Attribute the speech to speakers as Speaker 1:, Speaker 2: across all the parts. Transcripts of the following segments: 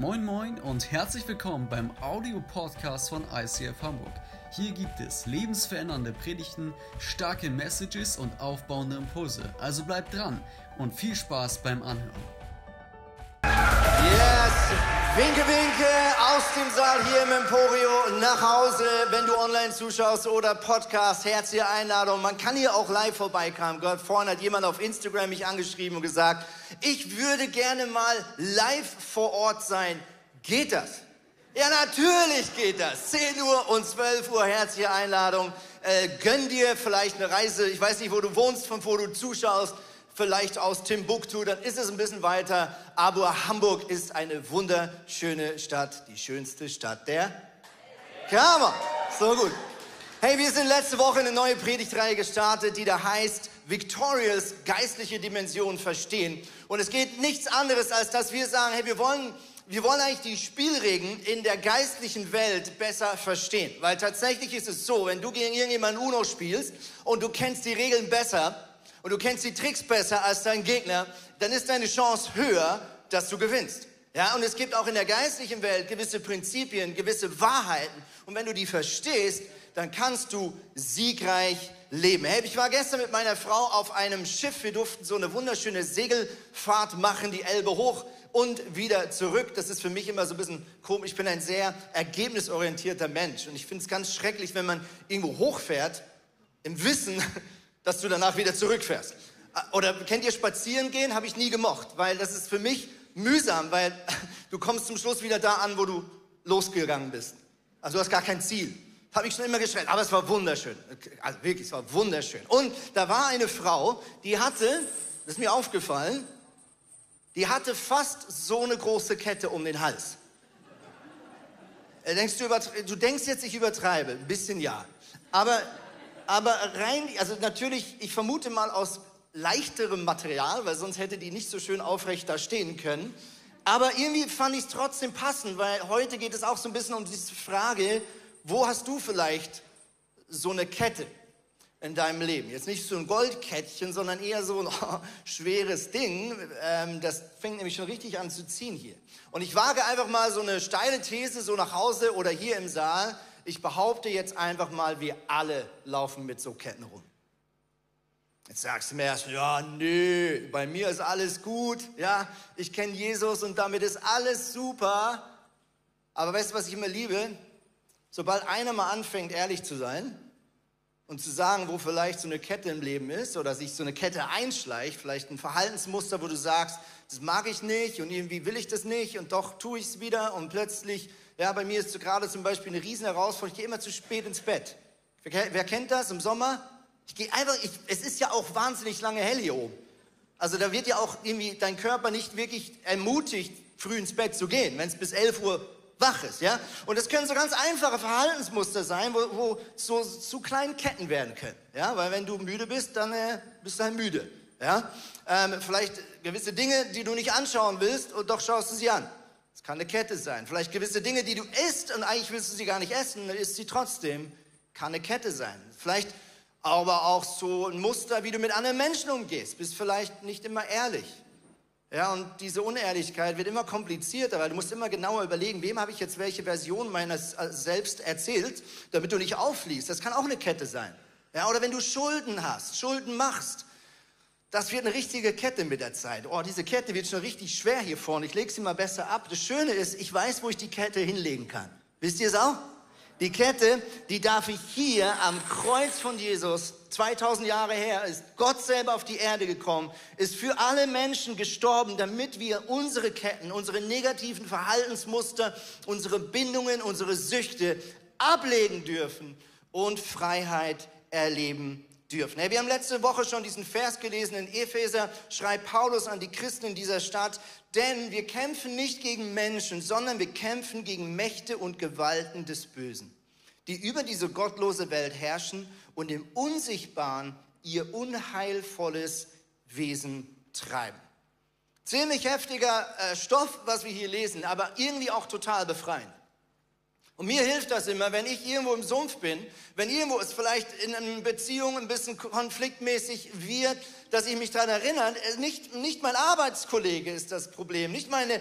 Speaker 1: Moin Moin und herzlich willkommen beim Audio-Podcast von ICF Hamburg. Hier gibt es lebensverändernde Predigten, starke Messages und aufbauende Impulse. Also bleibt dran und viel Spaß beim Anhören.
Speaker 2: Winke, winke aus dem Saal hier im Emporio nach Hause, wenn du online zuschaust oder Podcast. Herzliche Einladung. Man kann hier auch live vorbeikommen. Gott, vorhin hat jemand auf Instagram mich angeschrieben und gesagt, ich würde gerne mal live vor Ort sein. Geht das? Ja, natürlich geht das. 10 Uhr und 12 Uhr, herzliche Einladung. Äh, gönn dir vielleicht eine Reise. Ich weiß nicht, wo du wohnst, von wo du zuschaust vielleicht aus Timbuktu, dann ist es ein bisschen weiter. Aber Hamburg ist eine wunderschöne Stadt, die schönste Stadt der Kammer. So gut. Hey, wir sind letzte Woche eine neue Predigtreihe gestartet, die da heißt Victorious geistliche Dimension verstehen. Und es geht nichts anderes, als dass wir sagen, hey, wir wollen wir wollen eigentlich die Spielregeln in der geistlichen Welt besser verstehen. Weil tatsächlich ist es so, wenn du gegen irgendjemanden Uno spielst und du kennst die Regeln besser, und du kennst die Tricks besser als dein Gegner, dann ist deine Chance höher, dass du gewinnst. Ja, und es gibt auch in der geistlichen Welt gewisse Prinzipien, gewisse Wahrheiten. Und wenn du die verstehst, dann kannst du siegreich leben. Hey, ich war gestern mit meiner Frau auf einem Schiff. Wir durften so eine wunderschöne Segelfahrt machen, die Elbe hoch und wieder zurück. Das ist für mich immer so ein bisschen komisch. Ich bin ein sehr ergebnisorientierter Mensch. Und ich finde es ganz schrecklich, wenn man irgendwo hochfährt, im Wissen, dass du danach wieder zurückfährst. Oder kennt ihr spazieren gehen? Habe ich nie gemocht, weil das ist für mich mühsam, weil du kommst zum Schluss wieder da an, wo du losgegangen bist. Also du hast gar kein Ziel. Habe ich schon immer geschreit, aber es war wunderschön. Also wirklich, es war wunderschön. Und da war eine Frau, die hatte, das ist mir aufgefallen, die hatte fast so eine große Kette um den Hals. Äh, denkst du, du denkst jetzt, ich übertreibe, ein bisschen ja. Aber aber rein, also natürlich, ich vermute mal aus leichterem Material, weil sonst hätte die nicht so schön aufrecht da stehen können. Aber irgendwie fand ich es trotzdem passend, weil heute geht es auch so ein bisschen um diese Frage, wo hast du vielleicht so eine Kette in deinem Leben? Jetzt nicht so ein Goldkettchen, sondern eher so ein oh, schweres Ding. Ähm, das fängt nämlich schon richtig an zu ziehen hier. Und ich wage einfach mal so eine steile These so nach Hause oder hier im Saal ich behaupte jetzt einfach mal, wir alle laufen mit so Ketten rum. Jetzt sagst du mir erst, ja, nö, bei mir ist alles gut, ja, ich kenne Jesus und damit ist alles super. Aber weißt du, was ich immer liebe? Sobald einer mal anfängt, ehrlich zu sein und zu sagen, wo vielleicht so eine Kette im Leben ist oder sich so eine Kette einschleicht, vielleicht ein Verhaltensmuster, wo du sagst, das mag ich nicht und irgendwie will ich das nicht und doch tue ich es wieder und plötzlich ja, bei mir ist so gerade zum Beispiel eine riesen Herausforderung. Ich gehe immer zu spät ins Bett. Wer, wer kennt das im Sommer? Ich gehe einfach, ich, es ist ja auch wahnsinnig lange hell hier oben. Also da wird ja auch irgendwie dein Körper nicht wirklich ermutigt, früh ins Bett zu gehen, wenn es bis 11 Uhr wach ist, ja? Und das können so ganz einfache Verhaltensmuster sein, wo, wo so zu kleinen Ketten werden können, ja? Weil wenn du müde bist, dann äh, bist du halt müde, ja? Ähm, vielleicht gewisse Dinge, die du nicht anschauen willst, und doch schaust du sie an. Es kann eine Kette sein. Vielleicht gewisse Dinge, die du isst und eigentlich willst du sie gar nicht essen, dann isst sie trotzdem. Kann eine Kette sein. Vielleicht aber auch so ein Muster, wie du mit anderen Menschen umgehst. Bist vielleicht nicht immer ehrlich. Ja, und diese Unehrlichkeit wird immer komplizierter, weil du musst immer genauer überlegen, wem habe ich jetzt welche Version meines äh, selbst erzählt, damit du nicht auffliehst. Das kann auch eine Kette sein. Ja, oder wenn du Schulden hast, Schulden machst, das wird eine richtige Kette mit der Zeit. Oh, diese Kette wird schon richtig schwer hier vorne. Ich lege sie mal besser ab. Das Schöne ist, ich weiß, wo ich die Kette hinlegen kann. Wisst ihr es auch? Die Kette, die darf ich hier am Kreuz von Jesus, 2000 Jahre her, ist Gott selber auf die Erde gekommen, ist für alle Menschen gestorben, damit wir unsere Ketten, unsere negativen Verhaltensmuster, unsere Bindungen, unsere Süchte ablegen dürfen und Freiheit erleben dürfen. Wir haben letzte Woche schon diesen Vers gelesen in Epheser, schreibt Paulus an die Christen in dieser Stadt, denn wir kämpfen nicht gegen Menschen, sondern wir kämpfen gegen Mächte und Gewalten des Bösen, die über diese gottlose Welt herrschen und im Unsichtbaren ihr unheilvolles Wesen treiben. Ziemlich heftiger äh, Stoff, was wir hier lesen, aber irgendwie auch total befreiend. Und mir hilft das immer, wenn ich irgendwo im Sumpf bin, wenn irgendwo es vielleicht in einer Beziehung ein bisschen konfliktmäßig wird, dass ich mich daran erinnere, nicht, nicht mein Arbeitskollege ist das Problem, nicht meine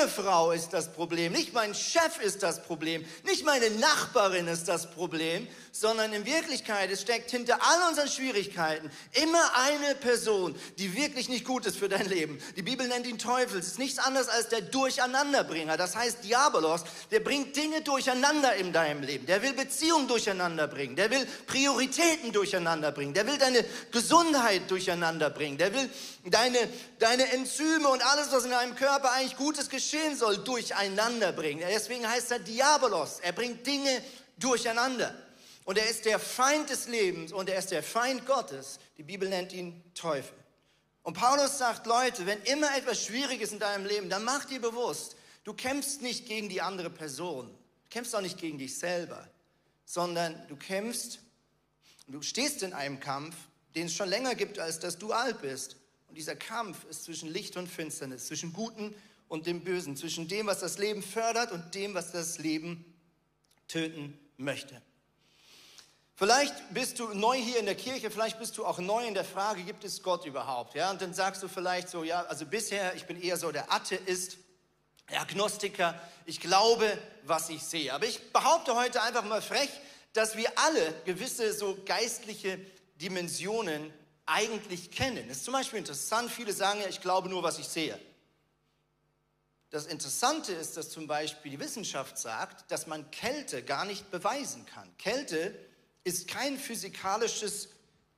Speaker 2: Ehefrau ist das Problem, nicht mein Chef ist das Problem, nicht meine Nachbarin ist das Problem, sondern in Wirklichkeit, es steckt hinter all unseren Schwierigkeiten immer eine Person, die wirklich nicht gut ist für dein Leben. Die Bibel nennt ihn Teufel. Es ist nichts anderes als der Durcheinanderbringer. Das heißt, Diabolos, der bringt Dinge durcheinander in deinem Leben. Der will Beziehungen durcheinander bringen. Der will Prioritäten durcheinander bringen. Der will deine Gesundheit durcheinander bringen. Der will deine, deine Enzyme und alles, was in deinem Körper eigentlich Gutes geschehen soll, durcheinander bringen. Deswegen heißt er Diabolos. Er bringt Dinge durcheinander. Und er ist der Feind des Lebens und er ist der Feind Gottes. Die Bibel nennt ihn Teufel. Und Paulus sagt, Leute, wenn immer etwas schwierig ist in deinem Leben, dann mach dir bewusst, du kämpfst nicht gegen die andere Person, du kämpfst auch nicht gegen dich selber, sondern du kämpfst, du stehst in einem Kampf, den es schon länger gibt, als dass du alt bist. Und dieser Kampf ist zwischen Licht und Finsternis, zwischen Guten und dem Bösen, zwischen dem, was das Leben fördert und dem, was das Leben töten möchte. Vielleicht bist du neu hier in der Kirche, vielleicht bist du auch neu in der Frage, gibt es Gott überhaupt? Ja, und dann sagst du vielleicht so, ja, also bisher, ich bin eher so der Atheist, der Agnostiker, ich glaube, was ich sehe. Aber ich behaupte heute einfach mal frech, dass wir alle gewisse so geistliche Dimensionen eigentlich kennen. Es ist zum Beispiel interessant, viele sagen ja, ich glaube nur, was ich sehe. Das Interessante ist, dass zum Beispiel die Wissenschaft sagt, dass man Kälte gar nicht beweisen kann. Kälte ist kein physikalisches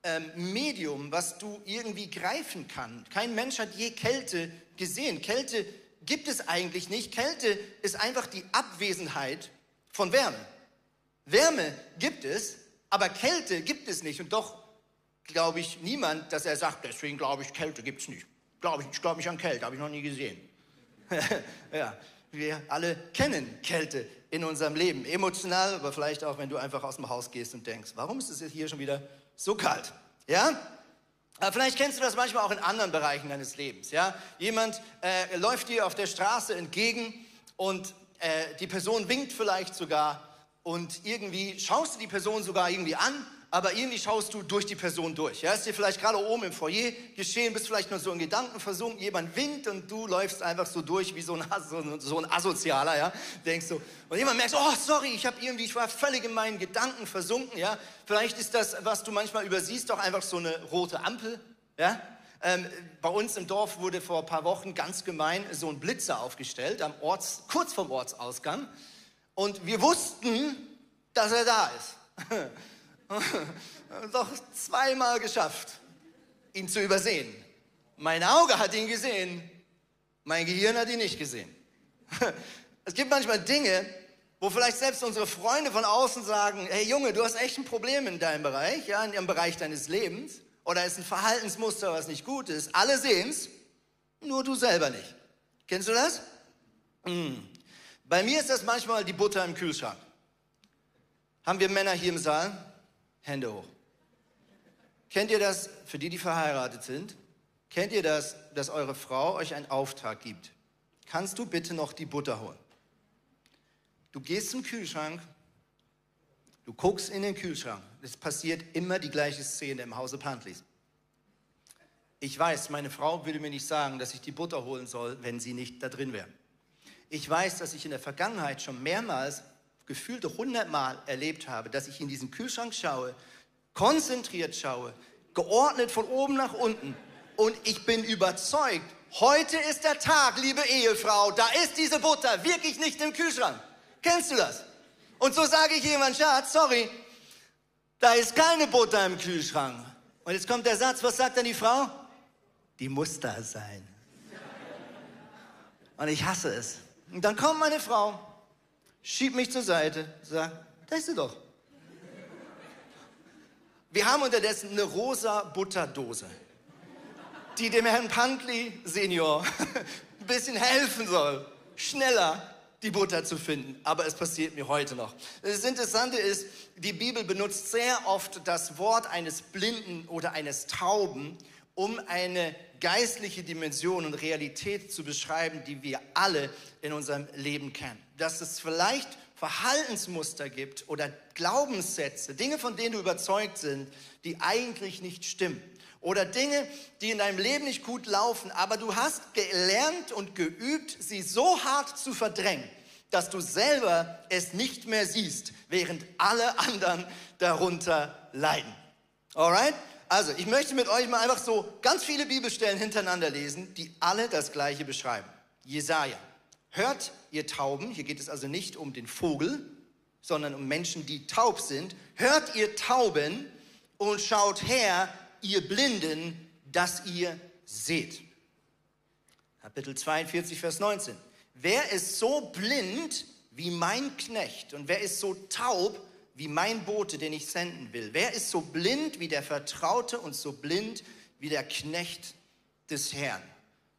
Speaker 2: ähm, Medium, was du irgendwie greifen kannst. Kein Mensch hat je Kälte gesehen. Kälte gibt es eigentlich nicht. Kälte ist einfach die Abwesenheit von Wärme. Wärme gibt es, aber Kälte gibt es nicht. Und doch glaube ich niemand, dass er sagt, deswegen glaube ich, Kälte gibt es nicht. Glaube ich, ich glaube nicht an Kälte, habe ich noch nie gesehen. ja, wir alle kennen Kälte in unserem Leben. Emotional, aber vielleicht auch, wenn du einfach aus dem Haus gehst und denkst, warum ist es hier schon wieder so kalt? Ja? Aber vielleicht kennst du das manchmal auch in anderen Bereichen deines Lebens. Ja? Jemand äh, läuft dir auf der Straße entgegen und äh, die Person winkt vielleicht sogar und irgendwie schaust du die Person sogar irgendwie an aber irgendwie schaust du durch die Person durch. Ja, ist dir vielleicht gerade oben im Foyer geschehen, bist vielleicht nur so in Gedanken versunken, jemand winkt und du läufst einfach so durch wie so ein, so, ein Asozialer, ja, denkst du. Und jemand merkt, oh, sorry, ich habe irgendwie, ich war völlig in meinen Gedanken versunken, ja. Vielleicht ist das, was du manchmal übersiehst, doch einfach so eine rote Ampel, ja. Ähm, bei uns im Dorf wurde vor ein paar Wochen ganz gemein so ein Blitzer aufgestellt, am Orts, kurz vom Ortsausgang. Und wir wussten, dass er da ist. doch zweimal geschafft, ihn zu übersehen. Mein Auge hat ihn gesehen, mein Gehirn hat ihn nicht gesehen. Es gibt manchmal Dinge, wo vielleicht selbst unsere Freunde von außen sagen, hey Junge, du hast echt ein Problem in deinem Bereich, ja, in dem Bereich deines Lebens, oder ist ein Verhaltensmuster, was nicht gut ist. Alle sehen es, nur du selber nicht. Kennst du das? Hm. Bei mir ist das manchmal die Butter im Kühlschrank. Haben wir Männer hier im Saal? Hände hoch. Kennt ihr das, für die, die verheiratet sind? Kennt ihr das, dass eure Frau euch einen Auftrag gibt? Kannst du bitte noch die Butter holen? Du gehst zum Kühlschrank, du guckst in den Kühlschrank. Es passiert immer die gleiche Szene im Hause Pantlis. Ich weiß, meine Frau würde mir nicht sagen, dass ich die Butter holen soll, wenn sie nicht da drin wäre. Ich weiß, dass ich in der Vergangenheit schon mehrmals gefühlte hundertmal erlebt habe, dass ich in diesen Kühlschrank schaue, konzentriert schaue, geordnet von oben nach unten und ich bin überzeugt, heute ist der Tag, liebe Ehefrau, da ist diese Butter wirklich nicht im Kühlschrank. Kennst du das? Und so sage ich jemand, Schatz, sorry, da ist keine Butter im Kühlschrank. Und jetzt kommt der Satz, was sagt dann die Frau? Die muss da sein. Und ich hasse es. Und dann kommt meine Frau schiebt mich zur Seite, sagt, da ist sie doch. Wir haben unterdessen eine rosa Butterdose, die dem Herrn Pantli Senior ein bisschen helfen soll, schneller die Butter zu finden. Aber es passiert mir heute noch. Das Interessante ist, die Bibel benutzt sehr oft das Wort eines Blinden oder eines Tauben, um eine geistliche Dimension und Realität zu beschreiben, die wir alle in unserem Leben kennen. Dass es vielleicht Verhaltensmuster gibt oder Glaubenssätze, Dinge, von denen du überzeugt sind, die eigentlich nicht stimmen. oder Dinge, die in deinem Leben nicht gut laufen, aber du hast gelernt und geübt, sie so hart zu verdrängen, dass du selber es nicht mehr siehst, während alle anderen darunter leiden. Alright? Also, ich möchte mit euch mal einfach so ganz viele Bibelstellen hintereinander lesen, die alle das Gleiche beschreiben. Jesaja. Hört, ihr Tauben, hier geht es also nicht um den Vogel, sondern um Menschen, die taub sind. Hört, ihr Tauben, und schaut her, ihr Blinden, dass ihr seht. Kapitel 42, Vers 19. Wer ist so blind wie mein Knecht und wer ist so taub wie mein Bote, den ich senden will? Wer ist so blind wie der Vertraute und so blind wie der Knecht des Herrn?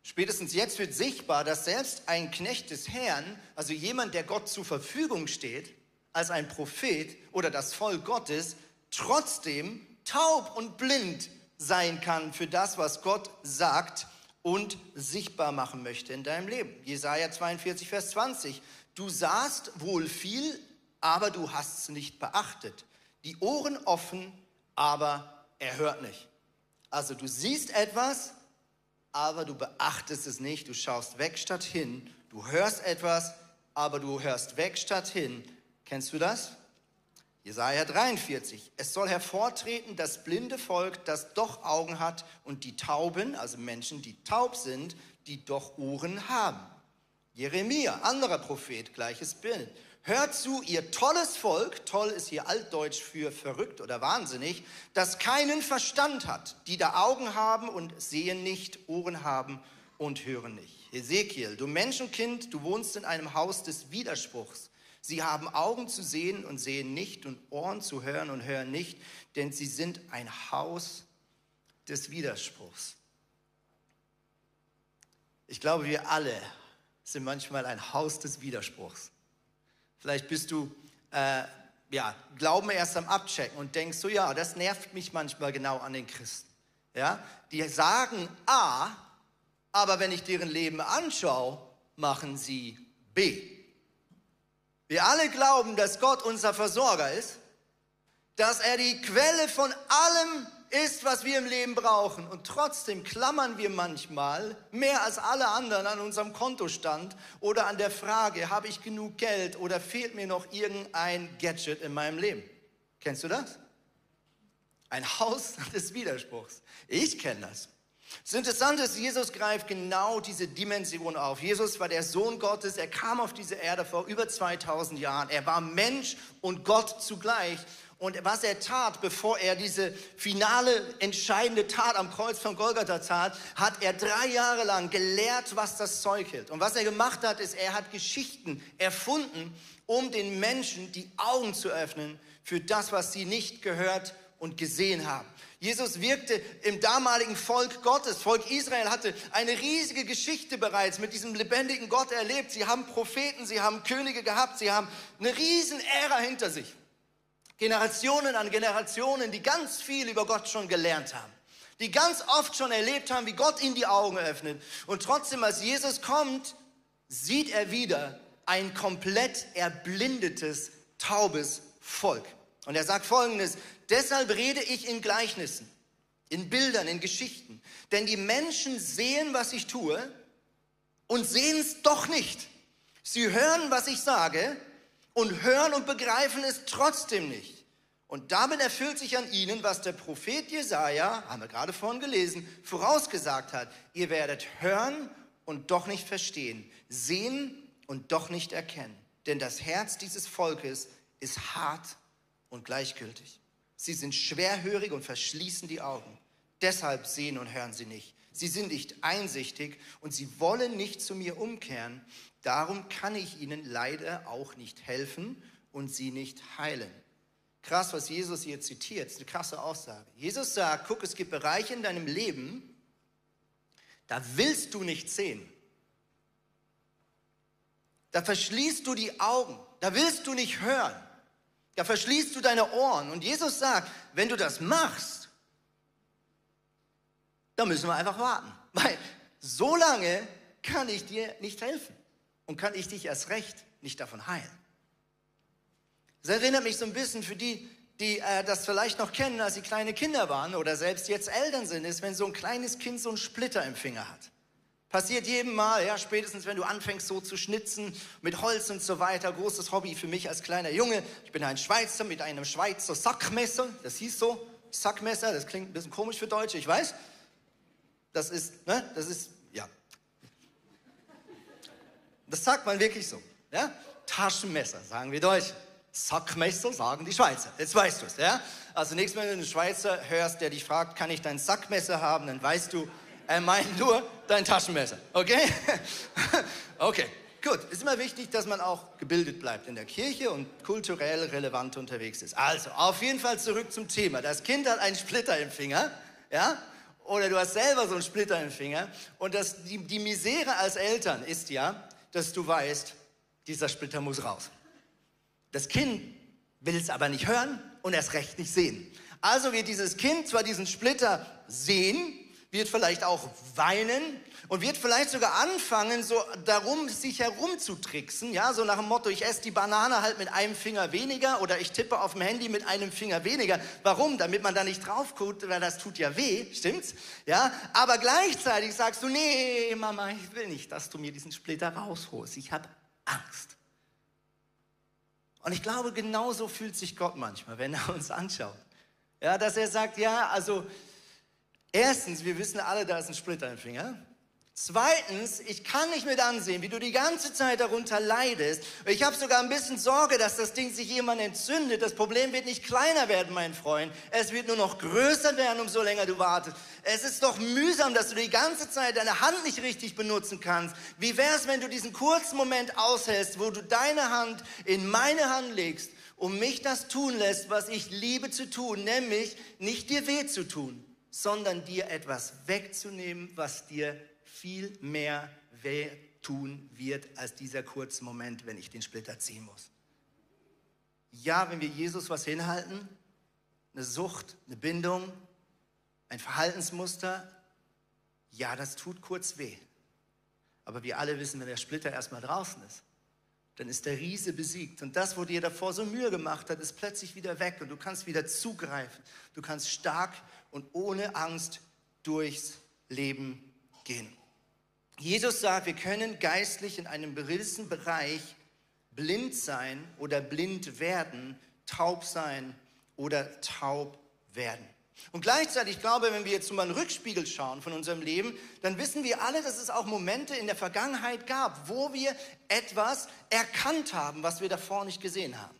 Speaker 2: Spätestens jetzt wird sichtbar, dass selbst ein Knecht des Herrn, also jemand, der Gott zur Verfügung steht, als ein Prophet oder das Volk Gottes, trotzdem taub und blind sein kann für das, was Gott sagt und sichtbar machen möchte in deinem Leben. Jesaja 42, Vers 20. Du sahst wohl viel, aber du hast es nicht beachtet. Die Ohren offen, aber er hört nicht. Also du siehst etwas, aber du beachtest es nicht. Du schaust weg statt hin. Du hörst etwas, aber du hörst weg statt hin. Kennst du das? Jesaja 43. Es soll hervortreten das blinde Volk, das doch Augen hat, und die Tauben, also Menschen, die taub sind, die doch Ohren haben. Jeremia, anderer Prophet, gleiches Bild. Hört zu, ihr tolles Volk, toll ist hier altdeutsch für verrückt oder wahnsinnig, das keinen Verstand hat, die da Augen haben und sehen nicht, Ohren haben und hören nicht. Ezekiel, du Menschenkind, du wohnst in einem Haus des Widerspruchs. Sie haben Augen zu sehen und sehen nicht und Ohren zu hören und hören nicht, denn sie sind ein Haus des Widerspruchs. Ich glaube, wir alle sind manchmal ein Haus des Widerspruchs. Vielleicht bist du, äh, ja, Glauben erst am Abchecken und denkst so, ja, das nervt mich manchmal genau an den Christen. Ja, die sagen A, aber wenn ich deren Leben anschaue, machen sie B. Wir alle glauben, dass Gott unser Versorger ist, dass er die Quelle von allem ist, was wir im Leben brauchen. Und trotzdem klammern wir manchmal mehr als alle anderen an unserem Kontostand oder an der Frage, habe ich genug Geld oder fehlt mir noch irgendein Gadget in meinem Leben. Kennst du das? Ein Haus des Widerspruchs. Ich kenne das. Das Interessante ist, Jesus greift genau diese Dimension auf. Jesus war der Sohn Gottes, er kam auf diese Erde vor über 2000 Jahren. Er war Mensch und Gott zugleich. Und was er tat, bevor er diese finale, entscheidende Tat am Kreuz von Golgatha tat, hat er drei Jahre lang gelehrt, was das Zeug hält. Und was er gemacht hat, ist, er hat Geschichten erfunden, um den Menschen die Augen zu öffnen für das, was sie nicht gehört und gesehen haben. Jesus wirkte im damaligen Volk Gottes. Volk Israel hatte eine riesige Geschichte bereits mit diesem lebendigen Gott erlebt. Sie haben Propheten, sie haben Könige gehabt, sie haben eine riesen Ära hinter sich. Generationen an Generationen, die ganz viel über Gott schon gelernt haben. Die ganz oft schon erlebt haben, wie Gott ihnen die Augen öffnet. Und trotzdem, als Jesus kommt, sieht er wieder ein komplett erblindetes, taubes Volk. Und er sagt folgendes, deshalb rede ich in Gleichnissen, in Bildern, in Geschichten. Denn die Menschen sehen, was ich tue und sehen es doch nicht. Sie hören, was ich sage und hören und begreifen es trotzdem nicht. Und damit erfüllt sich an ihnen, was der Prophet Jesaja, haben wir gerade vorhin gelesen, vorausgesagt hat. Ihr werdet hören und doch nicht verstehen, sehen und doch nicht erkennen. Denn das Herz dieses Volkes ist hart und gleichgültig. Sie sind schwerhörig und verschließen die Augen. Deshalb sehen und hören sie nicht. Sie sind nicht einsichtig und sie wollen nicht zu mir umkehren. Darum kann ich ihnen leider auch nicht helfen und sie nicht heilen. Krass, was Jesus hier zitiert, ist eine krasse Aussage. Jesus sagt, guck, es gibt Bereiche in deinem Leben, da willst du nicht sehen. Da verschließt du die Augen, da willst du nicht hören. Da verschließt du deine Ohren. Und Jesus sagt, wenn du das machst, dann müssen wir einfach warten. Weil so lange kann ich dir nicht helfen und kann ich dich erst recht nicht davon heilen. Das erinnert mich so ein bisschen für die, die äh, das vielleicht noch kennen, als sie kleine Kinder waren oder selbst jetzt Eltern sind, ist, wenn so ein kleines Kind so einen Splitter im Finger hat. Passiert jedem Mal, ja, spätestens wenn du anfängst so zu schnitzen mit Holz und so weiter. Großes Hobby für mich als kleiner Junge. Ich bin ein Schweizer mit einem Schweizer Sackmesser. Das hieß so, Sackmesser. Das klingt ein bisschen komisch für Deutsche, ich weiß. Das ist, ne, das ist, ja. Das sagt man wirklich so, ja. Taschenmesser, sagen wir Deutsche. Sackmesser sagen die Schweizer. Jetzt weißt du es, ja? Also nächstes Mal, wenn du einen Schweizer hörst, der dich fragt, kann ich dein Sackmesser haben, dann weißt du, er meint nur dein Taschenmesser. Okay? okay, gut. Ist immer wichtig, dass man auch gebildet bleibt in der Kirche und kulturell relevant unterwegs ist. Also, auf jeden Fall zurück zum Thema. Das Kind hat einen Splitter im Finger, ja? Oder du hast selber so einen Splitter im Finger. Und das, die, die Misere als Eltern ist ja, dass du weißt, dieser Splitter muss raus. Das Kind will es aber nicht hören und erst recht nicht sehen. Also wird dieses Kind zwar diesen Splitter sehen, wird vielleicht auch weinen und wird vielleicht sogar anfangen, so darum sich herumzutricksen, ja, so nach dem Motto, ich esse die Banane halt mit einem Finger weniger oder ich tippe auf dem Handy mit einem Finger weniger. Warum? Damit man da nicht drauf guckt, weil das tut ja weh, stimmt's? Ja, aber gleichzeitig sagst du, nee, Mama, ich will nicht, dass du mir diesen Splitter rausholst. Ich habe Angst. Und ich glaube, genauso fühlt sich Gott manchmal, wenn er uns anschaut. Ja, dass er sagt, ja, also erstens, wir wissen alle, da ist ein Splitter im Finger. Zweitens, ich kann nicht mit ansehen, wie du die ganze Zeit darunter leidest. Ich habe sogar ein bisschen Sorge, dass das Ding sich jemand entzündet. Das Problem wird nicht kleiner werden, mein Freund. Es wird nur noch größer werden, umso länger du wartest. Es ist doch mühsam, dass du die ganze Zeit deine Hand nicht richtig benutzen kannst. Wie wäre es, wenn du diesen kurzen Moment aushältst, wo du deine Hand in meine Hand legst und mich das tun lässt, was ich liebe zu tun, nämlich nicht dir weh zu tun, sondern dir etwas wegzunehmen, was dir viel mehr weh tun wird als dieser kurze Moment, wenn ich den Splitter ziehen muss. Ja, wenn wir Jesus was hinhalten, eine Sucht, eine Bindung, ein Verhaltensmuster, ja, das tut kurz weh. Aber wir alle wissen, wenn der Splitter erstmal draußen ist, dann ist der Riese besiegt. Und das, wo dir davor so Mühe gemacht hat, ist plötzlich wieder weg und du kannst wieder zugreifen. Du kannst stark und ohne Angst durchs Leben gehen. Jesus sagt, wir können geistlich in einem gewissen Bereich blind sein oder blind werden, taub sein oder taub werden. Und gleichzeitig, ich glaube, wenn wir jetzt mal einen Rückspiegel schauen von unserem Leben, dann wissen wir alle, dass es auch Momente in der Vergangenheit gab, wo wir etwas erkannt haben, was wir davor nicht gesehen haben.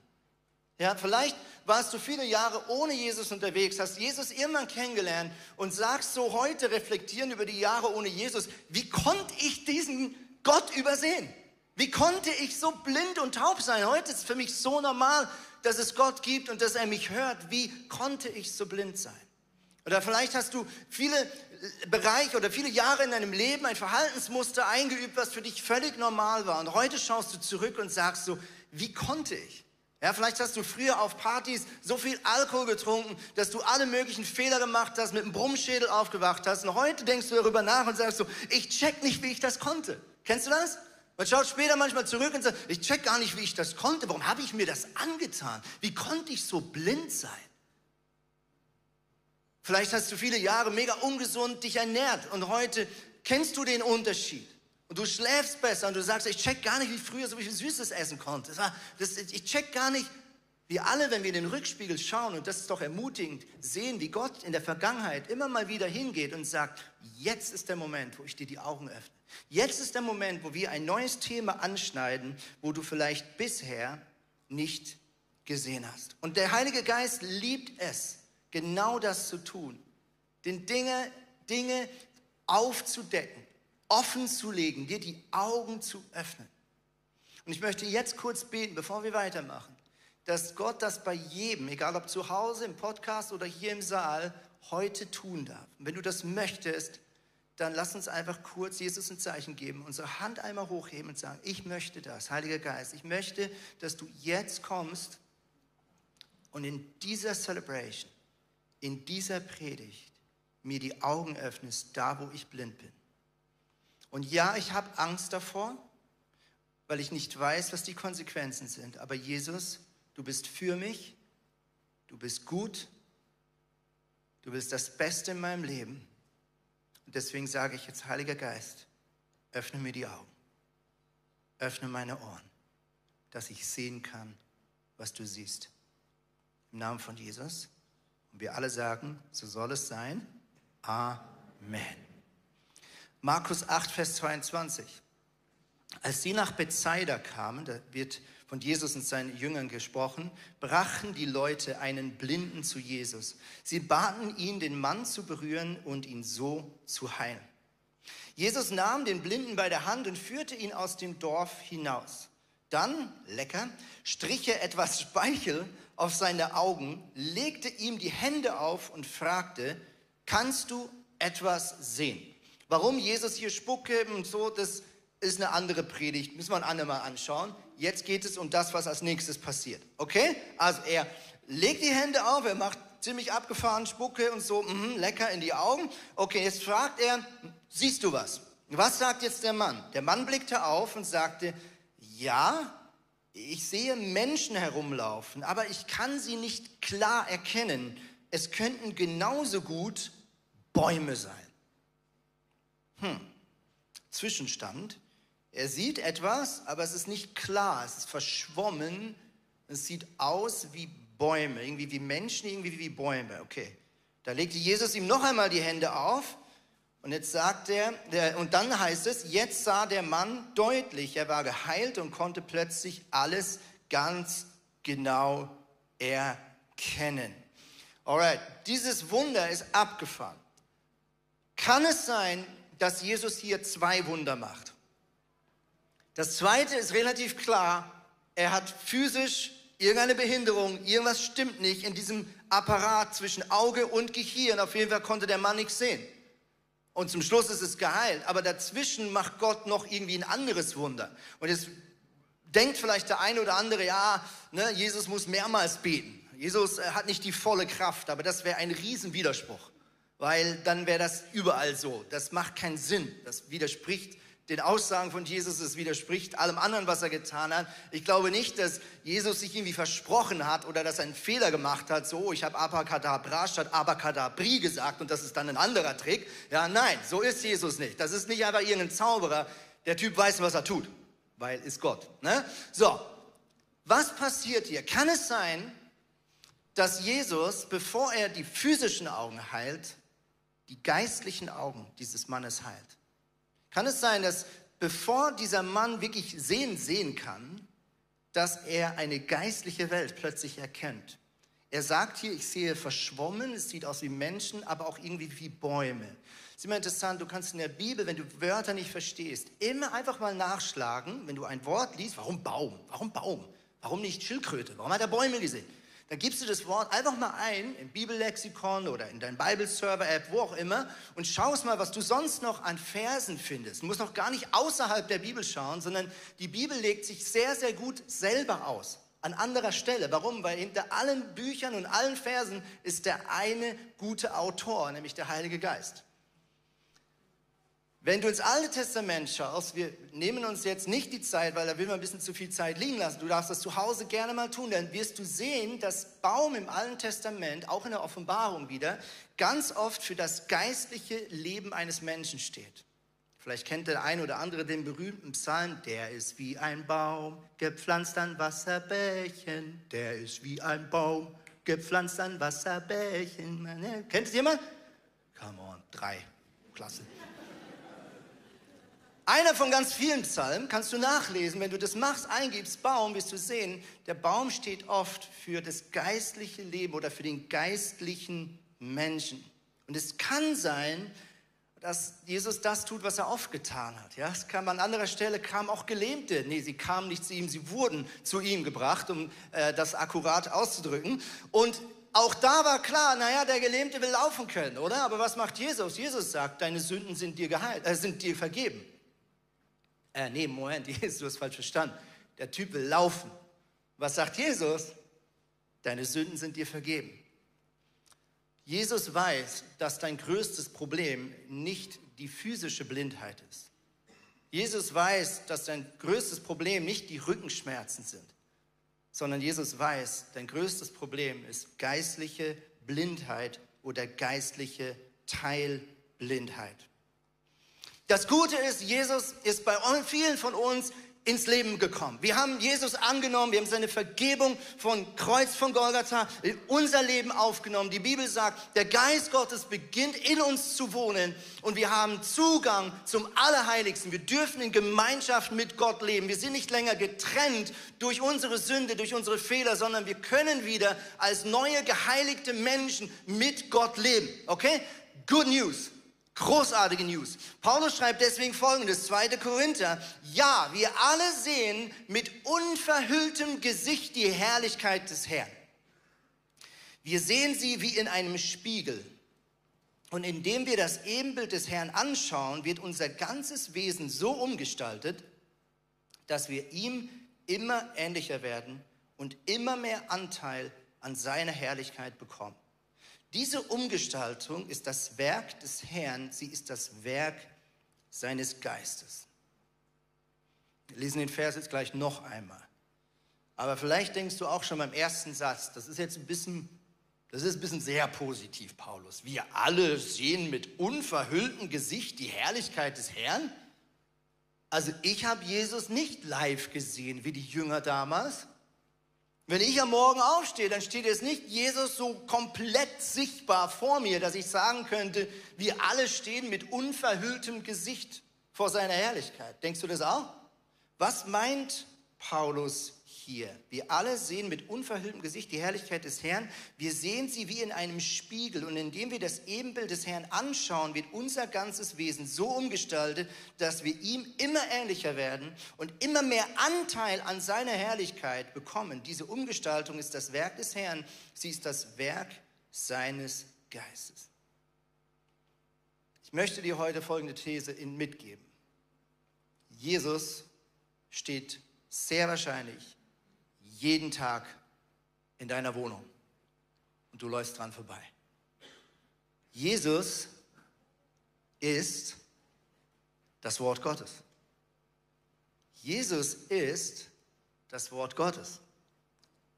Speaker 2: Ja, vielleicht warst du viele Jahre ohne Jesus unterwegs, hast Jesus irgendwann kennengelernt und sagst so heute reflektieren über die Jahre ohne Jesus, wie konnte ich diesen Gott übersehen? Wie konnte ich so blind und taub sein? Heute ist es für mich so normal, dass es Gott gibt und dass er mich hört. Wie konnte ich so blind sein? Oder vielleicht hast du viele Bereiche oder viele Jahre in deinem Leben ein Verhaltensmuster eingeübt, was für dich völlig normal war. Und heute schaust du zurück und sagst so, wie konnte ich? Ja, vielleicht hast du früher auf Partys so viel Alkohol getrunken, dass du alle möglichen Fehler gemacht hast, mit einem Brummschädel aufgewacht hast. Und heute denkst du darüber nach und sagst so, ich check nicht, wie ich das konnte. Kennst du das? Man schaut später manchmal zurück und sagt, ich check gar nicht, wie ich das konnte. Warum habe ich mir das angetan? Wie konnte ich so blind sein? Vielleicht hast du viele Jahre mega ungesund dich ernährt und heute kennst du den Unterschied. Und du schläfst besser und du sagst, ich check gar nicht, wie früher so viel Süßes essen konnte. Das war, das, ich check gar nicht, wir alle, wenn wir in den Rückspiegel schauen, und das ist doch ermutigend, sehen, wie Gott in der Vergangenheit immer mal wieder hingeht und sagt, jetzt ist der Moment, wo ich dir die Augen öffne. Jetzt ist der Moment, wo wir ein neues Thema anschneiden, wo du vielleicht bisher nicht gesehen hast. Und der Heilige Geist liebt es, genau das zu tun. Den Dinge, Dinge aufzudecken, offen zu legen, dir die Augen zu öffnen. Und ich möchte jetzt kurz beten, bevor wir weitermachen, dass Gott das bei jedem, egal ob zu Hause, im Podcast oder hier im Saal, heute tun darf. Und wenn du das möchtest, dann lass uns einfach kurz Jesus ein Zeichen geben, unsere Hand einmal hochheben und sagen, ich möchte das, Heiliger Geist, ich möchte, dass du jetzt kommst und in dieser Celebration, in dieser Predigt mir die Augen öffnest, da wo ich blind bin. Und ja, ich habe Angst davor, weil ich nicht weiß, was die Konsequenzen sind. Aber Jesus, du bist für mich du bist gut, du bist das Beste in meinem Leben. Und deswegen sage ich jetzt, Heiliger Geist, öffne mir die Augen, öffne meine Ohren, dass ich sehen kann, was du siehst. Im Namen von Jesus. Und wir alle sagen, so soll es sein. Amen. Markus 8, Vers 22. Als sie nach Bethsaida kamen, da wird von Jesus und seinen Jüngern gesprochen, brachten die Leute einen Blinden zu Jesus. Sie baten ihn, den Mann zu berühren und ihn so zu heilen. Jesus nahm den Blinden bei der Hand und führte ihn aus dem Dorf hinaus. Dann, lecker, strich er etwas Speichel auf seine Augen, legte ihm die Hände auf und fragte, kannst du etwas sehen? Warum Jesus hier Spucke und so, das ist eine andere Predigt, müssen wir ein andermal anschauen. Jetzt geht es um das, was als nächstes passiert. Okay? Also er legt die Hände auf, er macht ziemlich abgefahren Spucke und so, mh, lecker in die Augen. Okay, jetzt fragt er, siehst du was? Was sagt jetzt der Mann? Der Mann blickte auf und sagte, ja, ich sehe Menschen herumlaufen, aber ich kann sie nicht klar erkennen. Es könnten genauso gut Bäume sein. Hm. Zwischenstand. Er sieht etwas, aber es ist nicht klar, es ist verschwommen. Es sieht aus wie Bäume, irgendwie wie Menschen, irgendwie wie Bäume. Okay. Da legte Jesus ihm noch einmal die Hände auf und jetzt sagt er, der, und dann heißt es, jetzt sah der Mann deutlich, er war geheilt und konnte plötzlich alles ganz genau erkennen. Alright, dieses Wunder ist abgefahren. Kann es sein, dass Jesus hier zwei Wunder macht? Das zweite ist relativ klar, er hat physisch irgendeine Behinderung, irgendwas stimmt nicht in diesem Apparat zwischen Auge und Gehirn. Auf jeden Fall konnte der Mann nichts sehen. Und zum Schluss ist es geheilt. Aber dazwischen macht Gott noch irgendwie ein anderes Wunder. Und jetzt denkt vielleicht der eine oder andere, ja, ne, Jesus muss mehrmals beten. Jesus äh, hat nicht die volle Kraft, aber das wäre ein Riesenwiderspruch. Weil dann wäre das überall so. Das macht keinen Sinn. Das widerspricht den Aussagen von Jesus, es widerspricht allem anderen, was er getan hat. Ich glaube nicht, dass Jesus sich irgendwie versprochen hat oder dass er einen Fehler gemacht hat, so, ich habe Abakadabra statt Abakadabri gesagt und das ist dann ein anderer Trick. Ja, nein, so ist Jesus nicht. Das ist nicht einfach irgendein Zauberer. Der Typ weiß, was er tut, weil ist Gott. Ne? So, was passiert hier? Kann es sein, dass Jesus, bevor er die physischen Augen heilt, die geistlichen Augen dieses Mannes heilt? Kann es sein, dass bevor dieser Mann wirklich sehen, sehen kann, dass er eine geistliche Welt plötzlich erkennt? Er sagt hier, ich sehe verschwommen, es sieht aus wie Menschen, aber auch irgendwie wie Bäume. Es ist immer interessant, du kannst in der Bibel, wenn du Wörter nicht verstehst, immer einfach mal nachschlagen, wenn du ein Wort liest, warum Baum? Warum Baum? Warum nicht Schildkröte? Warum hat er Bäume gesehen? Dann gibst du das Wort einfach mal ein im Bibellexikon oder in dein Bible-Server-App, wo auch immer, und schaust mal, was du sonst noch an Versen findest. Du musst noch gar nicht außerhalb der Bibel schauen, sondern die Bibel legt sich sehr, sehr gut selber aus. An anderer Stelle. Warum? Weil hinter allen Büchern und allen Versen ist der eine gute Autor, nämlich der Heilige Geist. Wenn du ins Alte Testament schaust, wir nehmen uns jetzt nicht die Zeit, weil da will man ein bisschen zu viel Zeit liegen lassen. Du darfst das zu Hause gerne mal tun, dann wirst du sehen, dass Baum im Alten Testament, auch in der Offenbarung wieder, ganz oft für das geistliche Leben eines Menschen steht. Vielleicht kennt der eine oder andere den berühmten Psalm, der ist wie ein Baum, gepflanzt an Wasserbächen, der ist wie ein Baum, gepflanzt an Wasserbächen. Kennt es jemand? Come on, drei. Klasse. Einer von ganz vielen Psalmen kannst du nachlesen. Wenn du das machst, eingibst Baum, wirst du sehen, der Baum steht oft für das geistliche Leben oder für den geistlichen Menschen. Und es kann sein, dass Jesus das tut, was er oft getan hat. Ja, es kam an anderer Stelle kamen auch Gelähmte. Nee, sie kamen nicht zu ihm, sie wurden zu ihm gebracht, um äh, das akkurat auszudrücken. Und auch da war klar, naja, der Gelähmte will laufen können, oder? Aber was macht Jesus? Jesus sagt, deine Sünden sind dir, geheilt, äh, sind dir vergeben. Äh, nee, Moment, Jesus, du hast falsch verstanden. Der Typ will laufen. Was sagt Jesus? Deine Sünden sind dir vergeben. Jesus weiß, dass dein größtes Problem nicht die physische Blindheit ist. Jesus weiß, dass dein größtes Problem nicht die Rückenschmerzen sind. sondern Jesus weiß, dein größtes Problem ist geistliche Blindheit oder geistliche Teilblindheit. Das Gute ist, Jesus ist bei vielen von uns ins Leben gekommen. Wir haben Jesus angenommen, wir haben seine Vergebung von Kreuz von Golgatha in unser Leben aufgenommen. Die Bibel sagt, der Geist Gottes beginnt in uns zu wohnen und wir haben Zugang zum Allerheiligsten. Wir dürfen in Gemeinschaft mit Gott leben. Wir sind nicht länger getrennt durch unsere Sünde, durch unsere Fehler, sondern wir können wieder als neue geheiligte Menschen mit Gott leben. Okay? Good News. Großartige News. Paulus schreibt deswegen folgendes, 2. Korinther. Ja, wir alle sehen mit unverhülltem Gesicht die Herrlichkeit des Herrn. Wir sehen sie wie in einem Spiegel. Und indem wir das Ebenbild des Herrn anschauen, wird unser ganzes Wesen so umgestaltet, dass wir ihm immer ähnlicher werden und immer mehr Anteil an seiner Herrlichkeit bekommen. Diese Umgestaltung ist das Werk des Herrn, sie ist das Werk seines Geistes. Wir lesen den Vers jetzt gleich noch einmal. Aber vielleicht denkst du auch schon beim ersten Satz, das ist jetzt ein bisschen, das ist ein bisschen sehr positiv, Paulus. Wir alle sehen mit unverhülltem Gesicht die Herrlichkeit des Herrn. Also ich habe Jesus nicht live gesehen wie die Jünger damals. Wenn ich am Morgen aufstehe, dann steht jetzt nicht Jesus so komplett sichtbar vor mir, dass ich sagen könnte, wir alle stehen mit unverhülltem Gesicht vor seiner Herrlichkeit. Denkst du das auch? Was meint Paulus hier. Wir alle sehen mit unverhülltem Gesicht die Herrlichkeit des Herrn. Wir sehen sie wie in einem Spiegel. Und indem wir das Ebenbild des Herrn anschauen, wird unser ganzes Wesen so umgestaltet, dass wir ihm immer ähnlicher werden und immer mehr Anteil an seiner Herrlichkeit bekommen. Diese Umgestaltung ist das Werk des Herrn. Sie ist das Werk seines Geistes. Ich möchte dir heute folgende These mitgeben. Jesus steht sehr wahrscheinlich jeden Tag in deiner Wohnung und du läufst dran vorbei. Jesus ist das Wort Gottes. Jesus ist das Wort Gottes.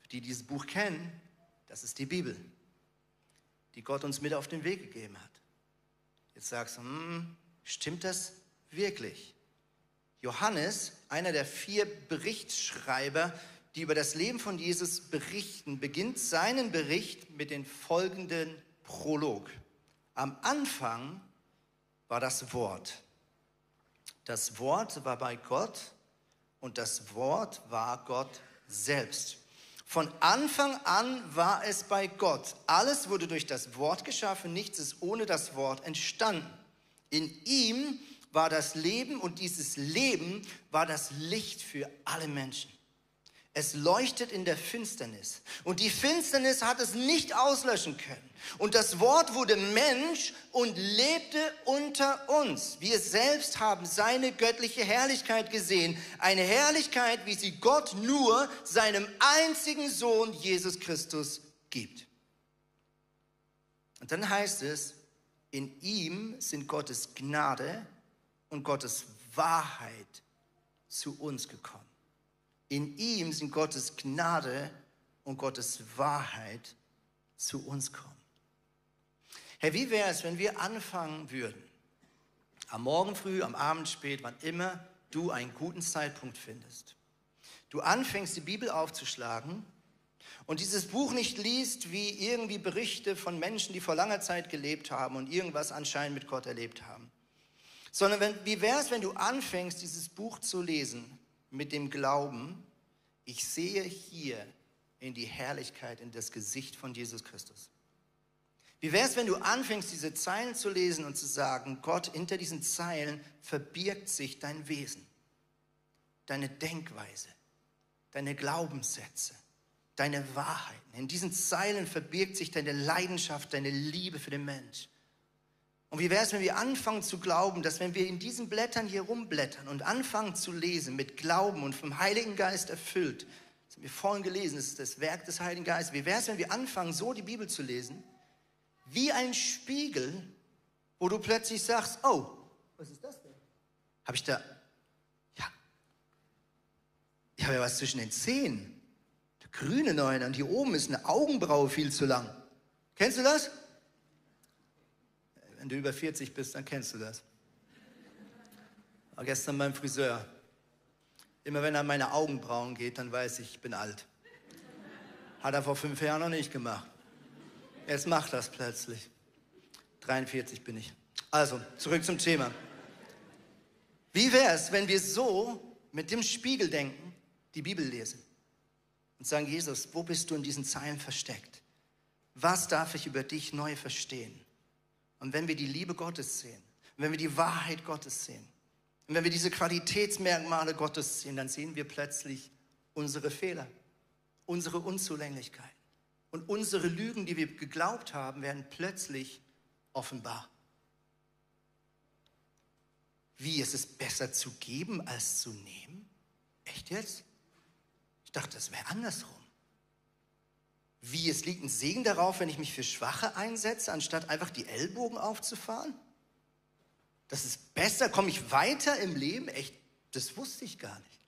Speaker 2: Für die, die dieses Buch kennen, das ist die Bibel, die Gott uns mit auf den Weg gegeben hat. Jetzt sagst du, hm, stimmt das wirklich? Johannes, einer der vier Berichtsschreiber, die über das Leben von Jesus berichten, beginnt seinen Bericht mit dem folgenden Prolog. Am Anfang war das Wort. Das Wort war bei Gott und das Wort war Gott selbst. Von Anfang an war es bei Gott. Alles wurde durch das Wort geschaffen, nichts ist ohne das Wort entstanden. In ihm war das Leben und dieses Leben war das Licht für alle Menschen. Es leuchtet in der Finsternis. Und die Finsternis hat es nicht auslöschen können. Und das Wort wurde Mensch und lebte unter uns. Wir selbst haben seine göttliche Herrlichkeit gesehen. Eine Herrlichkeit, wie sie Gott nur seinem einzigen Sohn Jesus Christus gibt. Und dann heißt es, in ihm sind Gottes Gnade und Gottes Wahrheit zu uns gekommen. In ihm sind Gottes Gnade und Gottes Wahrheit zu uns kommen. Herr, wie wäre es, wenn wir anfangen würden, am Morgen früh, am Abend spät, wann immer du einen guten Zeitpunkt findest, du anfängst, die Bibel aufzuschlagen und dieses Buch nicht liest wie irgendwie Berichte von Menschen, die vor langer Zeit gelebt haben und irgendwas anscheinend mit Gott erlebt haben, sondern wenn, wie wäre es, wenn du anfängst, dieses Buch zu lesen mit dem Glauben, ich sehe hier in die Herrlichkeit, in das Gesicht von Jesus Christus. Wie wäre es, wenn du anfängst, diese Zeilen zu lesen und zu sagen, Gott, hinter diesen Zeilen verbirgt sich dein Wesen, deine Denkweise, deine Glaubenssätze, deine Wahrheiten. In diesen Zeilen verbirgt sich deine Leidenschaft, deine Liebe für den Mensch. Und wie wäre es, wenn wir anfangen zu glauben, dass wenn wir in diesen Blättern hier rumblättern und anfangen zu lesen mit Glauben und vom Heiligen Geist erfüllt, das haben wir vorhin gelesen, das ist das Werk des Heiligen Geistes. Wie wäre es, wenn wir anfangen, so die Bibel zu lesen, wie ein Spiegel, wo du plötzlich sagst, oh, was ist das denn? Habe ich da, ja, ich habe ja was zwischen den Zehen. Da grüne Neune und hier oben ist eine Augenbraue viel zu lang. Kennst du das? Wenn du über 40 bist, dann kennst du das. War gestern beim Friseur. Immer wenn er an meine Augenbrauen geht, dann weiß ich, ich bin alt. Hat er vor fünf Jahren noch nicht gemacht. Jetzt macht das plötzlich. 43 bin ich. Also, zurück zum Thema. Wie wäre es, wenn wir so mit dem Spiegel denken, die Bibel lesen und sagen, Jesus, wo bist du in diesen Zeilen versteckt? Was darf ich über dich neu verstehen? Und wenn wir die Liebe Gottes sehen, wenn wir die Wahrheit Gottes sehen, und wenn wir diese Qualitätsmerkmale Gottes sehen, dann sehen wir plötzlich unsere Fehler, unsere Unzulänglichkeiten. Und unsere Lügen, die wir geglaubt haben, werden plötzlich offenbar. Wie ist es besser zu geben als zu nehmen? Echt jetzt? Ich dachte, das wäre andersrum. Wie es liegt ein Segen darauf, wenn ich mich für Schwache einsetze, anstatt einfach die Ellbogen aufzufahren? Das ist besser, komme ich weiter im Leben? Echt, das wusste ich gar nicht.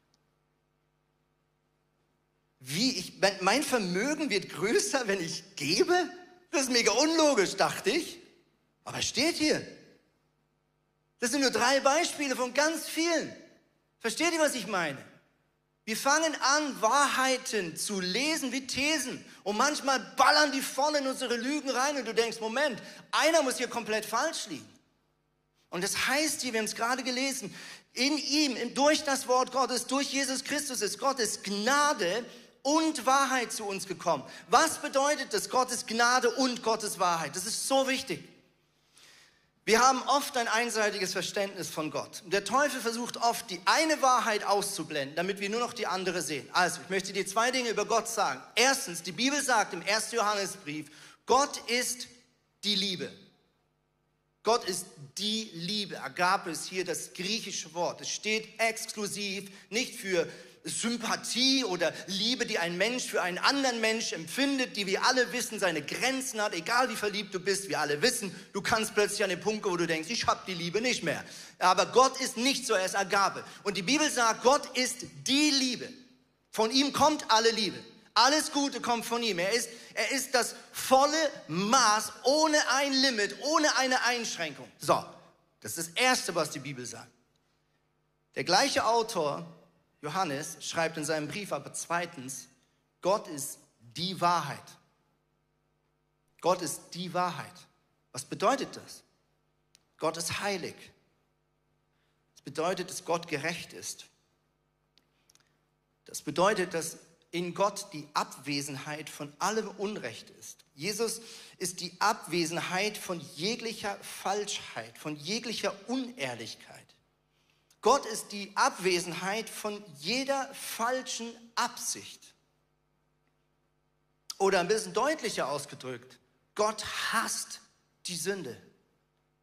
Speaker 2: Wie ich, mein Vermögen wird größer, wenn ich gebe? Das ist mega unlogisch, dachte ich. Aber steht hier. Das sind nur drei Beispiele von ganz vielen. Versteht ihr, was ich meine? Wir fangen an, Wahrheiten zu lesen wie Thesen. Und manchmal ballern die vorne in unsere Lügen rein und du denkst, Moment, einer muss hier komplett falsch liegen. Und das heißt hier, wir haben es gerade gelesen, in ihm, durch das Wort Gottes, durch Jesus Christus ist Gottes Gnade und Wahrheit zu uns gekommen. Was bedeutet das? Gottes Gnade und Gottes Wahrheit. Das ist so wichtig. Wir haben oft ein einseitiges Verständnis von Gott. Der Teufel versucht oft, die eine Wahrheit auszublenden, damit wir nur noch die andere sehen. Also, ich möchte dir zwei Dinge über Gott sagen. Erstens, die Bibel sagt im 1. Johannesbrief, Gott ist die Liebe. Gott ist die Liebe. Agape ist hier das griechische Wort. Es steht exklusiv nicht für Sympathie oder Liebe, die ein Mensch für einen anderen Mensch empfindet, die wir alle wissen, seine Grenzen hat, egal wie verliebt du bist, wir alle wissen, du kannst plötzlich an den Punkt, wo du denkst, ich habe die Liebe nicht mehr. Aber Gott ist nicht so, er ist Agape. Und die Bibel sagt, Gott ist die Liebe. Von ihm kommt alle Liebe. Alles Gute kommt von ihm. Er ist, er ist das volle Maß, ohne ein Limit, ohne eine Einschränkung. So, das ist das Erste, was die Bibel sagt. Der gleiche Autor, Johannes, schreibt in seinem Brief aber zweitens, Gott ist die Wahrheit. Gott ist die Wahrheit. Was bedeutet das? Gott ist heilig. Das bedeutet, dass Gott gerecht ist. Das bedeutet, dass in Gott die Abwesenheit von allem Unrecht ist. Jesus ist die Abwesenheit von jeglicher Falschheit, von jeglicher Unehrlichkeit. Gott ist die Abwesenheit von jeder falschen Absicht. Oder ein bisschen deutlicher ausgedrückt, Gott hasst die Sünde.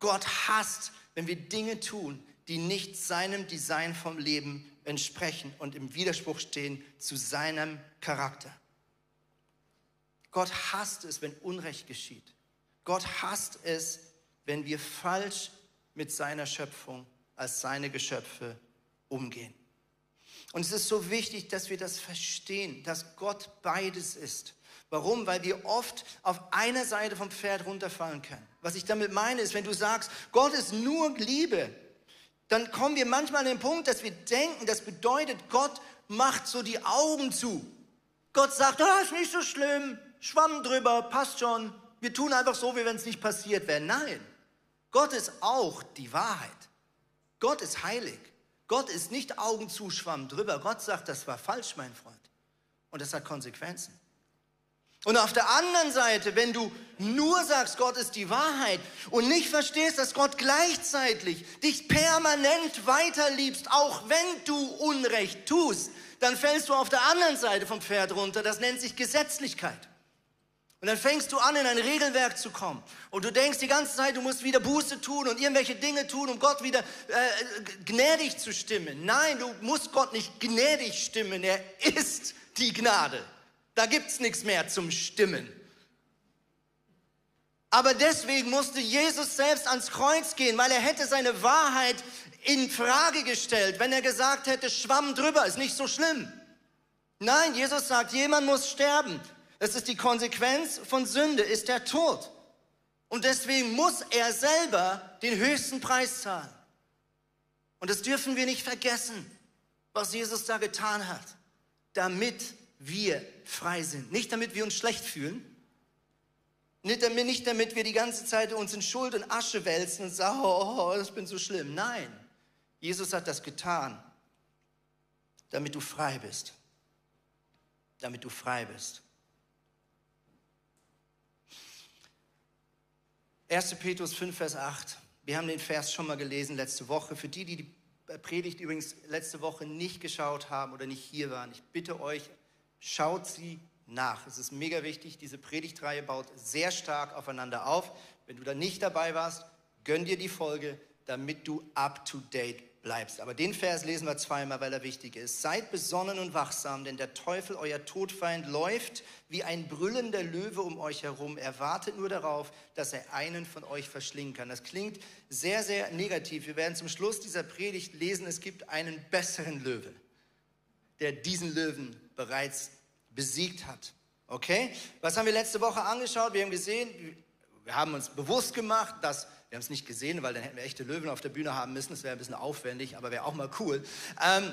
Speaker 2: Gott hasst, wenn wir Dinge tun, die nicht seinem Design vom Leben entsprechen und im Widerspruch stehen zu seinem Charakter. Gott hasst es, wenn Unrecht geschieht. Gott hasst es, wenn wir falsch mit seiner Schöpfung als seine Geschöpfe umgehen. Und es ist so wichtig, dass wir das verstehen, dass Gott beides ist. Warum? Weil wir oft auf einer Seite vom Pferd runterfallen können. Was ich damit meine, ist, wenn du sagst, Gott ist nur Liebe, dann kommen wir manchmal an den Punkt, dass wir denken, das bedeutet, Gott macht so die Augen zu. Gott sagt, ah, ist nicht so schlimm, Schwamm drüber, passt schon. Wir tun einfach so, wie wenn es nicht passiert wäre. Nein, Gott ist auch die Wahrheit. Gott ist heilig. Gott ist nicht Augen zu, Schwamm drüber. Gott sagt, das war falsch, mein Freund. Und das hat Konsequenzen. Und auf der anderen Seite, wenn du nur sagst, Gott ist die Wahrheit und nicht verstehst, dass Gott gleichzeitig dich permanent weiterliebst, auch wenn du Unrecht tust, dann fällst du auf der anderen Seite vom Pferd runter. Das nennt sich Gesetzlichkeit. Und dann fängst du an, in ein Regelwerk zu kommen. Und du denkst die ganze Zeit, du musst wieder Buße tun und irgendwelche Dinge tun, um Gott wieder äh, gnädig zu stimmen. Nein, du musst Gott nicht gnädig stimmen. Er ist die Gnade. Da gibt es nichts mehr zum Stimmen. Aber deswegen musste Jesus selbst ans Kreuz gehen, weil er hätte seine Wahrheit in Frage gestellt, wenn er gesagt hätte, schwamm drüber, ist nicht so schlimm. Nein, Jesus sagt, jemand muss sterben. Das ist die Konsequenz von Sünde, ist der Tod. Und deswegen muss er selber den höchsten Preis zahlen. Und das dürfen wir nicht vergessen, was Jesus da getan hat, damit wir frei sind. Nicht damit wir uns schlecht fühlen, nicht damit, nicht damit wir die ganze Zeit uns in Schuld und Asche wälzen und sagen, oh, oh, ich bin so schlimm. Nein, Jesus hat das getan, damit du frei bist. Damit du frei bist. 1. Petrus 5, Vers 8. Wir haben den Vers schon mal gelesen letzte Woche. Für die, die die Predigt übrigens letzte Woche nicht geschaut haben oder nicht hier waren, ich bitte euch, schaut sie nach. Es ist mega wichtig. Diese Predigtreihe baut sehr stark aufeinander auf. Wenn du da nicht dabei warst, gönn dir die Folge, damit du up to date bleibst. Aber den Vers lesen wir zweimal, weil er wichtig ist. Seid besonnen und wachsam, denn der Teufel, euer Todfeind, läuft wie ein brüllender Löwe um euch herum. Er wartet nur darauf, dass er einen von euch verschlingen kann. Das klingt sehr, sehr negativ. Wir werden zum Schluss dieser Predigt lesen, es gibt einen besseren Löwe, der diesen Löwen bereits besiegt hat. Okay? Was haben wir letzte Woche angeschaut? Wir haben gesehen, wir haben uns bewusst gemacht, dass wir haben es nicht gesehen, weil dann hätten wir echte Löwen auf der Bühne haben müssen. Das wäre ein bisschen aufwendig, aber wäre auch mal cool. Ähm,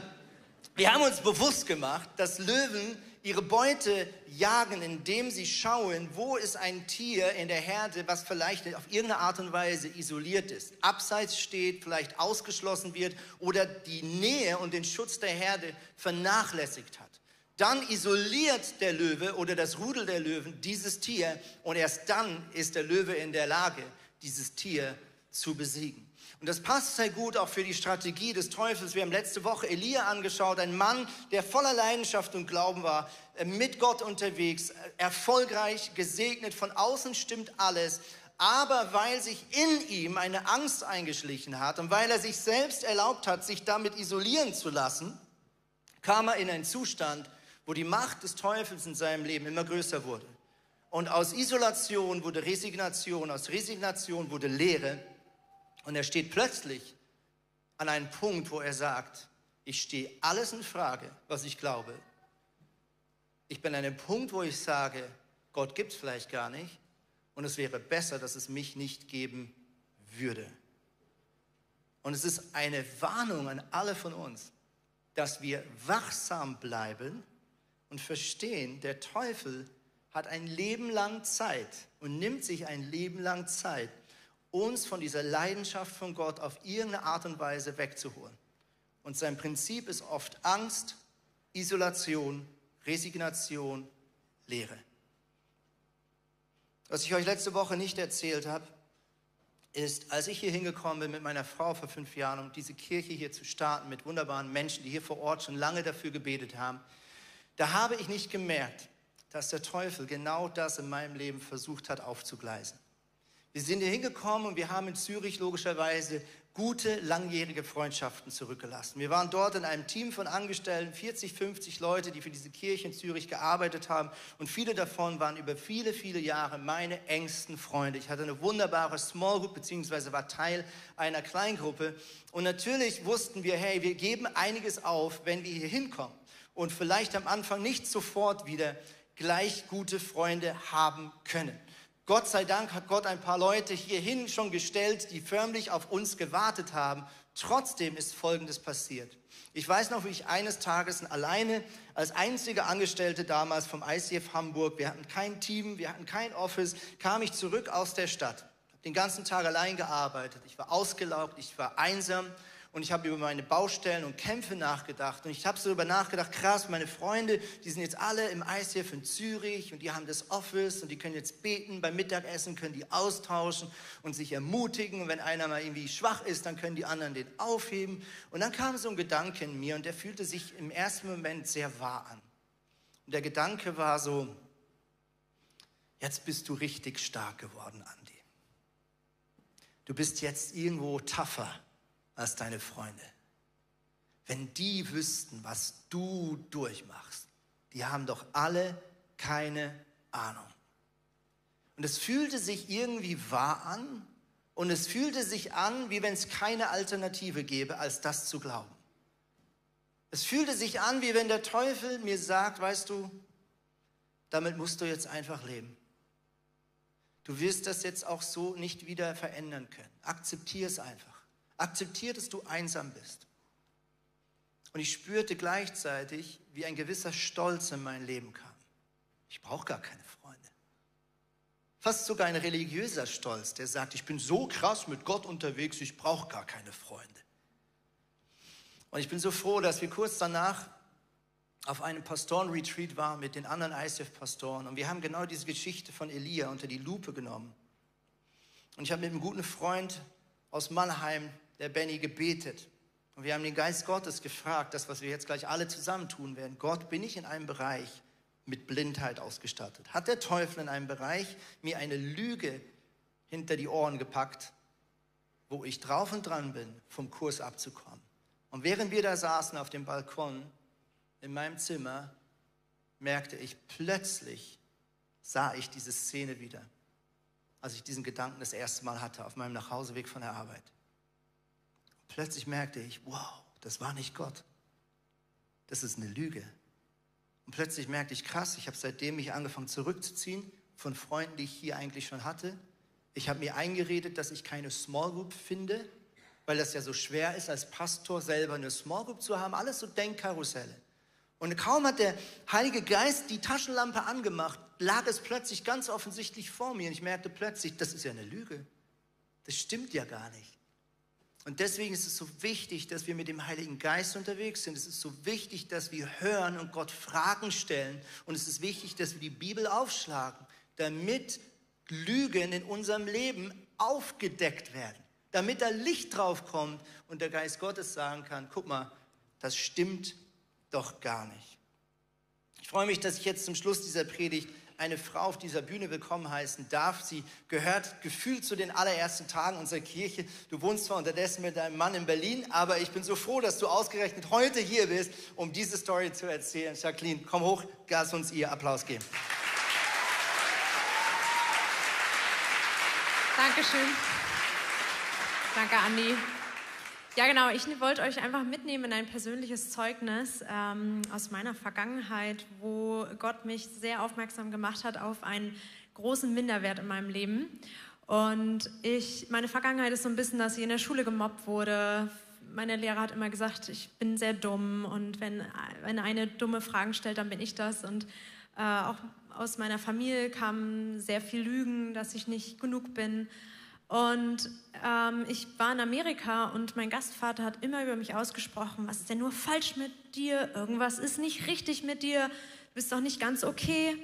Speaker 2: wir haben uns bewusst gemacht, dass Löwen ihre Beute jagen, indem sie schauen, wo ist ein Tier in der Herde, was vielleicht auf irgendeine Art und Weise isoliert ist, abseits steht, vielleicht ausgeschlossen wird oder die Nähe und den Schutz der Herde vernachlässigt hat. Dann isoliert der Löwe oder das Rudel der Löwen dieses Tier und erst dann ist der Löwe in der Lage, dieses Tier zu besiegen. Und das passt sehr gut auch für die Strategie des Teufels. Wir haben letzte Woche Elia angeschaut, ein Mann, der voller Leidenschaft und Glauben war, äh, mit Gott unterwegs, äh, erfolgreich, gesegnet, von außen stimmt alles. Aber weil sich in ihm eine Angst eingeschlichen hat und weil er sich selbst erlaubt hat, sich damit isolieren zu lassen, kam er in einen Zustand, wo die Macht des Teufels in seinem Leben immer größer wurde. Und aus Isolation wurde Resignation, aus Resignation wurde Leere. Und er steht plötzlich an einem Punkt, wo er sagt, ich stehe alles in Frage, was ich glaube. Ich bin an einem Punkt, wo ich sage, Gott gibt es vielleicht gar nicht und es wäre besser, dass es mich nicht geben würde. Und es ist eine Warnung an alle von uns, dass wir wachsam bleiben und verstehen, der Teufel hat ein Leben lang Zeit und nimmt sich ein Leben lang Zeit, uns von dieser Leidenschaft von Gott auf irgendeine Art und Weise wegzuholen. Und sein Prinzip ist oft Angst, Isolation, Resignation, Leere. Was ich euch letzte Woche nicht erzählt habe, ist, als ich hier hingekommen bin mit meiner Frau vor fünf Jahren, um diese Kirche hier zu starten mit wunderbaren Menschen, die hier vor Ort schon lange dafür gebetet haben, da habe ich nicht gemerkt, dass der Teufel genau das in meinem Leben versucht hat aufzugleisen. Wir sind hier hingekommen und wir haben in Zürich logischerweise gute, langjährige Freundschaften zurückgelassen. Wir waren dort in einem Team von Angestellten, 40, 50 Leute, die für diese Kirche in Zürich gearbeitet haben. Und viele davon waren über viele, viele Jahre meine engsten Freunde. Ich hatte eine wunderbare Small Group, beziehungsweise war Teil einer Kleingruppe. Und natürlich wussten wir, hey, wir geben einiges auf, wenn wir hier hinkommen. Und vielleicht am Anfang nicht sofort wieder gleich gute Freunde haben können. Gott sei Dank hat Gott ein paar Leute hierhin schon gestellt, die förmlich auf uns gewartet haben. Trotzdem ist Folgendes passiert. Ich weiß noch, wie ich eines Tages alleine als einzige Angestellte damals vom ICF Hamburg, wir hatten kein Team, wir hatten kein Office, kam ich zurück aus der Stadt. Habe den ganzen Tag allein gearbeitet. Ich war ausgelaugt, ich war einsam und ich habe über meine Baustellen und Kämpfe nachgedacht und ich habe so darüber nachgedacht, krass, meine Freunde, die sind jetzt alle im ICF in Zürich und die haben das Office und die können jetzt beten, beim Mittagessen können die austauschen und sich ermutigen und wenn einer mal irgendwie schwach ist, dann können die anderen den aufheben und dann kam so ein Gedanke in mir und der fühlte sich im ersten Moment sehr wahr an. Und der Gedanke war so, jetzt bist du richtig stark geworden, Andi. Du bist jetzt irgendwo tougher als deine Freunde. Wenn die wüssten, was du durchmachst, die haben doch alle keine Ahnung. Und es fühlte sich irgendwie wahr an und es fühlte sich an, wie wenn es keine Alternative gäbe, als das zu glauben. Es fühlte sich an, wie wenn der Teufel mir sagt, weißt du, damit musst du jetzt einfach leben. Du wirst das jetzt auch so nicht wieder verändern können. Akzeptier es einfach. Akzeptier, dass du einsam bist. Und ich spürte gleichzeitig, wie ein gewisser Stolz in mein Leben kam. Ich brauche gar keine Freunde. Fast sogar ein religiöser Stolz, der sagt, ich bin so krass mit Gott unterwegs, ich brauche gar keine Freunde. Und ich bin so froh, dass wir kurz danach auf einem Pastorenretreat waren mit den anderen ICF-Pastoren. Und wir haben genau diese Geschichte von Elia unter die Lupe genommen. Und ich habe mit einem guten Freund aus Mannheim, der Benny, gebetet. Und wir haben den Geist Gottes gefragt, das, was wir jetzt gleich alle zusammen tun werden. Gott, bin ich in einem Bereich mit Blindheit ausgestattet? Hat der Teufel in einem Bereich mir eine Lüge hinter die Ohren gepackt, wo ich drauf und dran bin, vom Kurs abzukommen? Und während wir da saßen auf dem Balkon in meinem Zimmer, merkte ich plötzlich, sah ich diese Szene wieder, als ich diesen Gedanken das erste Mal hatte auf meinem Nachhauseweg von der Arbeit. Plötzlich merkte ich, wow, das war nicht Gott. Das ist eine Lüge. Und plötzlich merkte ich, krass, ich habe seitdem mich angefangen zurückzuziehen von Freunden, die ich hier eigentlich schon hatte. Ich habe mir eingeredet, dass ich keine Small Group finde, weil das ja so schwer ist, als Pastor selber eine Small Group zu haben. Alles so Denkkarusselle. Und kaum hat der Heilige Geist die Taschenlampe angemacht, lag es plötzlich ganz offensichtlich vor mir. Und ich merkte plötzlich, das ist ja eine Lüge. Das stimmt ja gar nicht. Und deswegen ist es so wichtig, dass wir mit dem Heiligen Geist unterwegs sind. Es ist so wichtig, dass wir hören und Gott Fragen stellen. Und es ist wichtig, dass wir die Bibel aufschlagen, damit Lügen in unserem Leben aufgedeckt werden. Damit da Licht drauf kommt und der Geist Gottes sagen kann, guck mal, das stimmt doch gar nicht. Ich freue mich, dass ich jetzt zum Schluss dieser Predigt eine Frau auf dieser Bühne willkommen heißen darf. Sie gehört gefühlt zu den allerersten Tagen unserer Kirche. Du wohnst zwar unterdessen mit deinem Mann in Berlin, aber ich bin so froh, dass du ausgerechnet heute hier bist, um diese Story zu erzählen. Jacqueline, komm hoch, lass uns ihr Applaus geben.
Speaker 3: Dankeschön. Danke, Andi. Ja, genau. Ich wollte euch einfach mitnehmen in ein persönliches Zeugnis ähm, aus meiner Vergangenheit, wo Gott mich sehr aufmerksam gemacht hat auf einen großen Minderwert in meinem Leben. Und ich, meine Vergangenheit ist so ein bisschen, dass ich in der Schule gemobbt wurde. Meine Lehrer hat immer gesagt, ich bin sehr dumm und wenn, wenn eine dumme Fragen stellt, dann bin ich das. Und äh, auch aus meiner Familie kamen sehr viel Lügen, dass ich nicht genug bin. Und ähm, ich war in Amerika und mein Gastvater hat immer über mich ausgesprochen, was ist denn nur falsch mit dir? Irgendwas ist nicht richtig mit dir, du bist doch nicht ganz okay.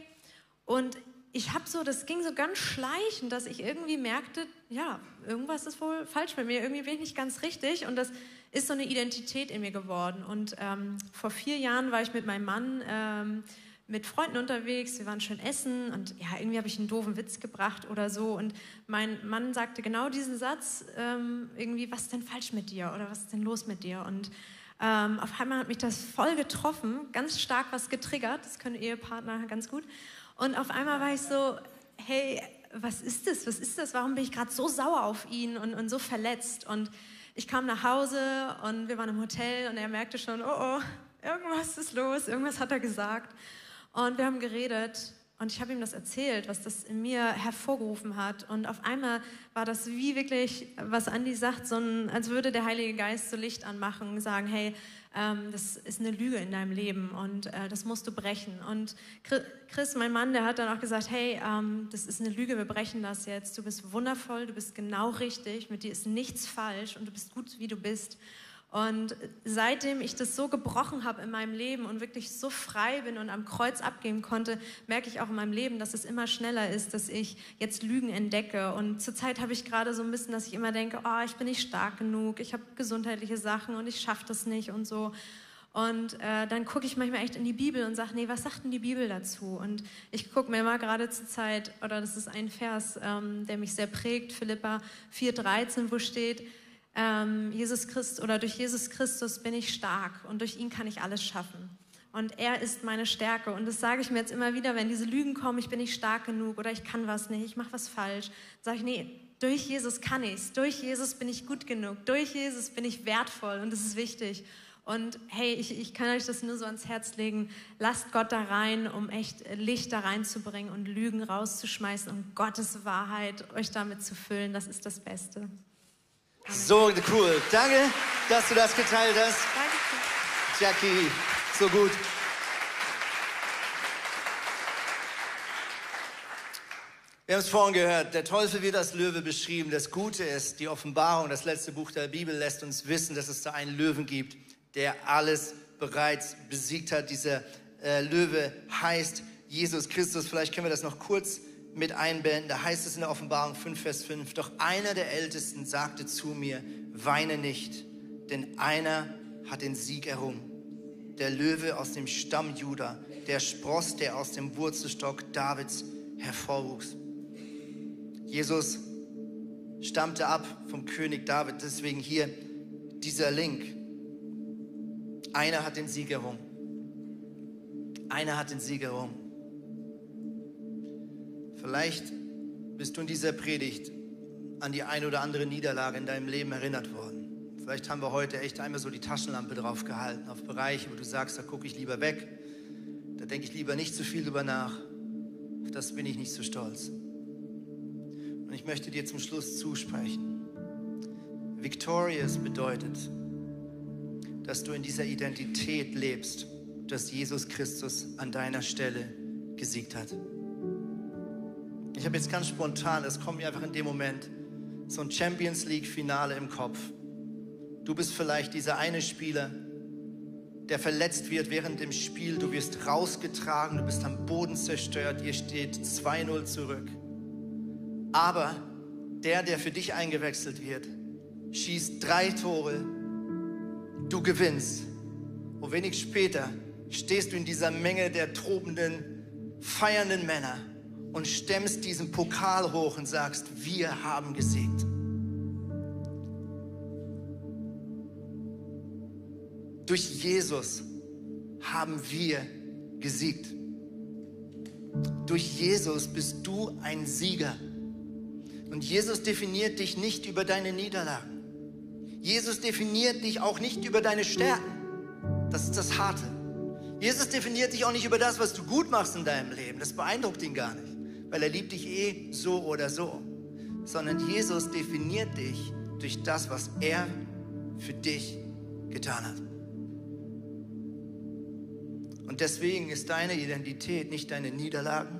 Speaker 3: Und ich habe so, das ging so ganz schleichend, dass ich irgendwie merkte, ja, irgendwas ist wohl falsch mit mir, irgendwie bin ich nicht ganz richtig. Und das ist so eine Identität in mir geworden. Und ähm, vor vier Jahren war ich mit meinem Mann ähm, mit Freunden unterwegs, wir waren schön essen und ja, irgendwie habe ich einen doofen Witz gebracht oder so. Und mein Mann sagte genau diesen Satz, ähm, irgendwie, was ist denn falsch mit dir oder was ist denn los mit dir? Und ähm, auf einmal hat mich das voll getroffen, ganz stark was getriggert, das können Ehepartner ganz gut. Und auf einmal war ich so, hey, was ist das? Was ist das? Warum bin ich gerade so sauer auf ihn und, und so verletzt? Und ich kam nach Hause und wir waren im Hotel und er merkte schon, oh oh, irgendwas ist los, irgendwas hat er gesagt. Und wir haben geredet und ich habe ihm das erzählt, was das in mir hervorgerufen hat. Und auf einmal war das wie wirklich, was Andi sagt, so ein, als würde der Heilige Geist so Licht anmachen und sagen, hey, ähm, das ist eine Lüge in deinem Leben und äh, das musst du brechen. Und Chris, mein Mann, der hat dann auch gesagt, hey, ähm, das ist eine Lüge, wir brechen das jetzt. Du bist wundervoll, du bist genau richtig, mit dir ist nichts falsch und du bist gut, wie du bist. Und seitdem ich das so gebrochen habe in meinem Leben und wirklich so frei bin und am Kreuz abgeben konnte, merke ich auch in meinem Leben, dass es immer schneller ist, dass ich jetzt Lügen entdecke. Und zurzeit habe ich gerade so ein bisschen, dass ich immer denke, oh, ich bin nicht stark genug, ich habe gesundheitliche Sachen und ich schaffe das nicht und so. Und äh, dann gucke ich manchmal echt in die Bibel und sage, nee, was sagt denn die Bibel dazu? Und ich gucke mir mal gerade zur Zeit, oder das ist ein Vers, ähm, der mich sehr prägt, Philippa 4,13, wo steht, ähm, Jesus Christ oder durch Jesus Christus bin ich stark und durch ihn kann ich alles schaffen. Und er ist meine Stärke. Und das sage ich mir jetzt immer wieder, wenn diese Lügen kommen, ich bin nicht stark genug oder ich kann was nicht, ich mache was falsch. Sage ich, nee, durch Jesus kann ich es. Durch Jesus bin ich gut genug. Durch Jesus bin ich wertvoll und das ist wichtig. Und hey, ich, ich kann euch das nur so ans Herz legen. Lasst Gott da rein, um echt Licht da reinzubringen und Lügen rauszuschmeißen und Gottes Wahrheit euch damit zu füllen. Das ist das Beste.
Speaker 2: So cool. Danke, dass du das geteilt hast.
Speaker 3: Danke.
Speaker 2: Jackie, so gut. Wir haben es vorhin gehört, der Teufel wird als Löwe beschrieben. Das Gute ist, die Offenbarung, das letzte Buch der Bibel, lässt uns wissen, dass es da einen Löwen gibt, der alles bereits besiegt hat. Dieser äh, Löwe heißt Jesus Christus. Vielleicht können wir das noch kurz mit einbinden. Da heißt es in der Offenbarung 5, Vers 5, doch einer der Ältesten sagte zu mir, weine nicht, denn einer hat den Sieg errungen. Der Löwe aus dem Stamm Juda, der Spross, der aus dem Wurzelstock Davids hervorwuchs. Jesus stammte ab vom König David, deswegen hier dieser Link. Einer hat den Sieg errungen. Einer hat den Sieg errungen. Vielleicht bist du in dieser Predigt an die eine oder andere Niederlage in deinem Leben erinnert worden. Vielleicht haben wir heute echt einmal so die Taschenlampe drauf gehalten, auf Bereiche, wo du sagst, da gucke ich lieber weg, da denke ich lieber nicht zu viel drüber nach, auf das bin ich nicht so stolz. Und ich möchte dir zum Schluss zusprechen. Victorious bedeutet, dass du in dieser Identität lebst, dass Jesus Christus an deiner Stelle gesiegt hat. Ich habe jetzt ganz spontan, das kommt mir einfach in dem Moment, so ein Champions League-Finale im Kopf. Du bist vielleicht dieser eine Spieler, der verletzt wird während dem Spiel. Du wirst rausgetragen, du bist am Boden zerstört, ihr steht 2-0 zurück. Aber der, der für dich eingewechselt wird, schießt drei Tore, du gewinnst. Und wenig später stehst du in dieser Menge der tobenden, feiernden Männer und stemmst diesen Pokal hoch und sagst, wir haben gesiegt. Durch Jesus haben wir gesiegt. Durch Jesus bist du ein Sieger. Und Jesus definiert dich nicht über deine Niederlagen. Jesus definiert dich auch nicht über deine Stärken. Das ist das Harte. Jesus definiert dich auch nicht über das, was du gut machst in deinem Leben. Das beeindruckt ihn gar nicht, weil er liebt dich eh so oder so. Sondern Jesus definiert dich durch das, was er für dich getan hat. Und deswegen ist deine Identität nicht deine Niederlagen,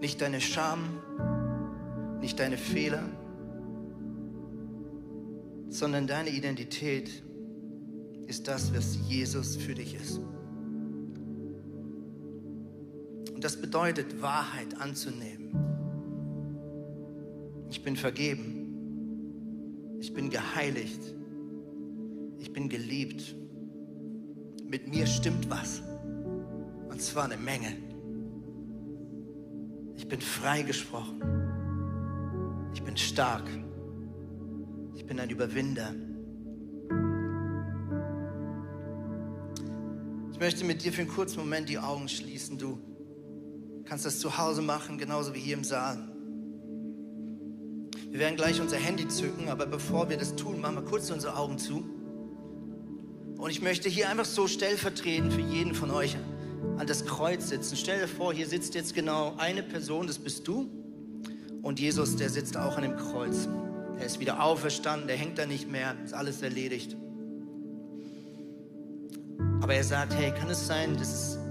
Speaker 2: nicht deine Scham, nicht deine Fehler, sondern deine Identität ist das, was Jesus für dich ist. Und das bedeutet, Wahrheit anzunehmen. Ich bin vergeben. Ich bin geheiligt. Ich bin geliebt. Mit mir stimmt was. Und zwar eine Menge. Ich bin freigesprochen. Ich bin stark. Ich bin ein Überwinder. Ich möchte mit dir für einen kurzen Moment die Augen schließen. Du kannst das zu Hause machen, genauso wie hier im Saal. Wir werden gleich unser Handy zücken, aber bevor wir das tun, machen wir kurz unsere Augen zu. Und ich möchte hier einfach so stellvertretend für jeden von euch an das Kreuz sitzen. Stell dir vor, hier sitzt jetzt genau eine Person, das bist du. Und Jesus, der sitzt auch an dem Kreuz. Er ist wieder auferstanden, der hängt da nicht mehr, ist alles erledigt. Aber er sagt, hey, kann es sein, dass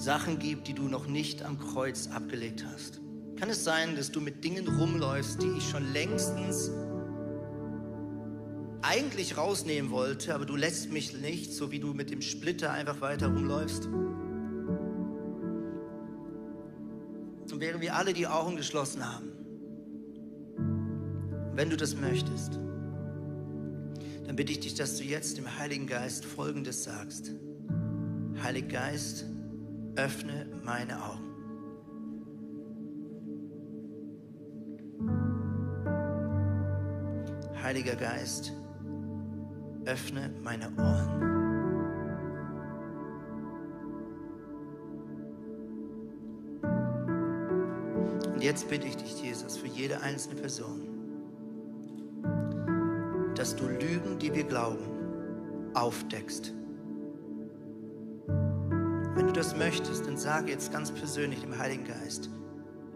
Speaker 2: Sachen gibt, die du noch nicht am Kreuz abgelegt hast? Kann es sein, dass du mit Dingen rumläufst, die ich schon längstens eigentlich rausnehmen wollte, aber du lässt mich nicht, so wie du mit dem Splitter einfach weiter rumläufst? Und während wir alle die Augen geschlossen haben, wenn du das möchtest, dann bitte ich dich, dass du jetzt dem Heiligen Geist Folgendes sagst. Heiliger Geist, öffne meine Augen. Heiliger Geist, öffne meine Ohren. Und jetzt bitte ich dich, Jesus, für jede einzelne Person, dass du Lügen, die wir glauben, aufdeckst. Du das möchtest, dann sage jetzt ganz persönlich dem Heiligen Geist,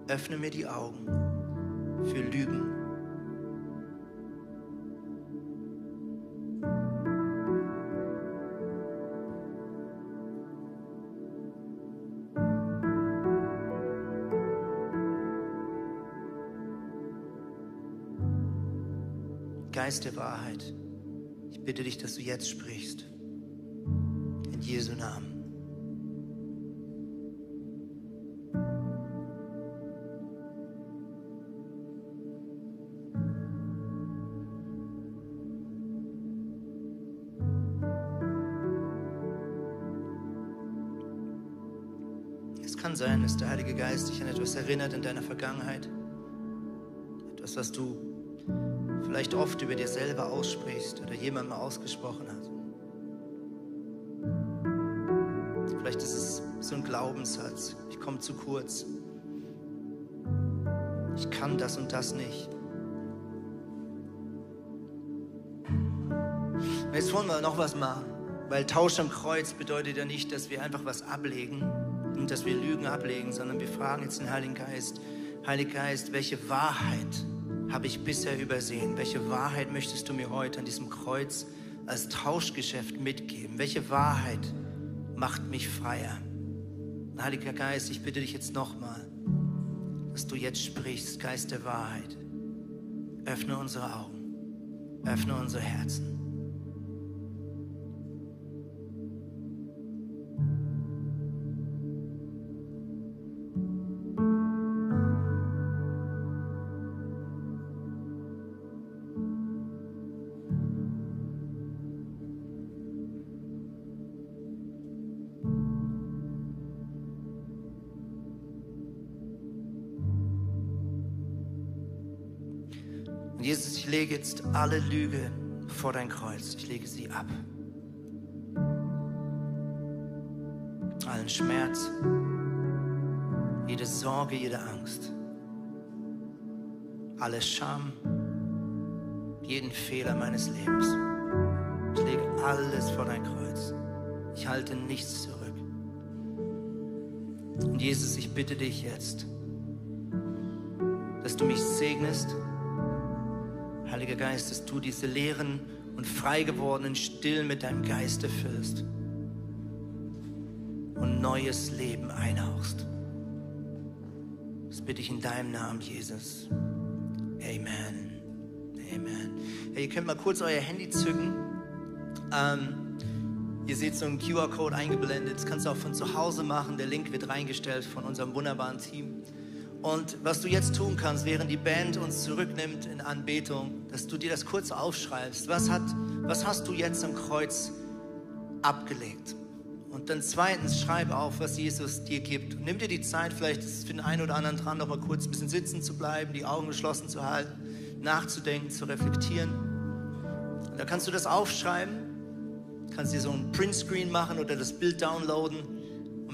Speaker 2: öffne mir die Augen für Lügen. Geist der Wahrheit, ich bitte dich, dass du jetzt sprichst. In Jesu Namen. Etwas erinnert in deiner Vergangenheit. Etwas, was du vielleicht oft über dir selber aussprichst oder jemand mal ausgesprochen hat. Vielleicht ist es so ein Glaubenssatz. Ich komme zu kurz. Ich kann das und das nicht. Jetzt wollen wir noch was machen, weil Tausch am Kreuz bedeutet ja nicht, dass wir einfach was ablegen, und dass wir Lügen ablegen, sondern wir fragen jetzt den Heiligen Geist, Heiliger Geist, welche Wahrheit habe ich bisher übersehen? Welche Wahrheit möchtest du mir heute an diesem Kreuz als Tauschgeschäft mitgeben? Welche Wahrheit macht mich freier? Heiliger Geist, ich bitte dich jetzt nochmal, dass du jetzt sprichst, Geist der Wahrheit. Öffne unsere Augen, öffne unsere Herzen. Alle Lüge vor dein Kreuz. Ich lege sie ab. Allen Schmerz, jede Sorge, jede Angst, alle Scham, jeden Fehler meines Lebens. Ich lege alles vor dein Kreuz. Ich halte nichts zurück. Und Jesus, ich bitte dich jetzt, dass du mich segnest Heiliger Geist, dass du diese leeren und frei gewordenen Stillen mit deinem Geist erfüllst und neues Leben einhauchst. Das bitte ich in deinem Namen, Jesus. Amen. Amen. Ja, ihr könnt mal kurz euer Handy zücken. Ähm, ihr seht so einen QR-Code eingeblendet. Das kannst du auch von zu Hause machen. Der Link wird reingestellt von unserem wunderbaren Team. Und was du jetzt tun kannst, während die Band uns zurücknimmt in Anbetung, dass du dir das kurz aufschreibst. Was, hat, was hast du jetzt am Kreuz abgelegt? Und dann zweitens, schreib auf, was Jesus dir gibt. Und nimm dir die Zeit, vielleicht ist es für den einen oder anderen dran, noch mal kurz ein bisschen sitzen zu bleiben, die Augen geschlossen zu halten, nachzudenken, zu reflektieren. Und da kannst du das aufschreiben, kannst dir so ein Printscreen machen oder das Bild downloaden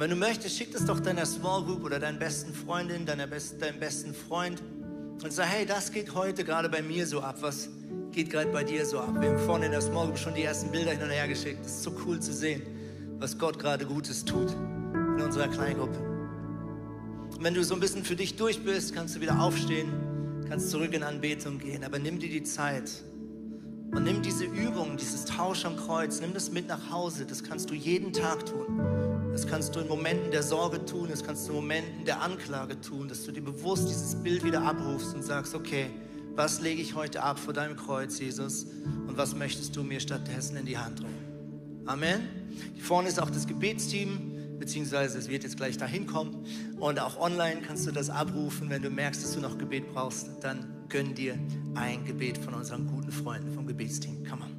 Speaker 2: und wenn du möchtest, schick das doch deiner Small Group oder deiner besten Freundin, deiner best, deinem besten Freund und sag, hey, das geht heute gerade bei mir so ab. Was geht gerade bei dir so ab? Wir haben vorhin in der Small Group schon die ersten Bilder hin und her geschickt. Das ist so cool zu sehen, was Gott gerade Gutes tut in unserer Kleingruppe. Und wenn du so ein bisschen für dich durch bist, kannst du wieder aufstehen, kannst zurück in Anbetung gehen. Aber nimm dir die Zeit und nimm diese Übung, dieses Tausch am Kreuz, nimm das mit nach Hause. Das kannst du jeden Tag tun. Das kannst du in Momenten der Sorge tun, das kannst du in Momenten der Anklage tun, dass du dir bewusst dieses Bild wieder abrufst und sagst, okay, was lege ich heute ab vor deinem Kreuz, Jesus, und was möchtest du mir stattdessen in die Hand drücken? Amen. Hier vorne ist auch das Gebetsteam, beziehungsweise es wird jetzt gleich dahin kommen. Und auch online kannst du das abrufen, wenn du merkst, dass du noch Gebet brauchst, dann gönn dir ein Gebet von unseren guten Freunden vom Gebetsteam. Komm on.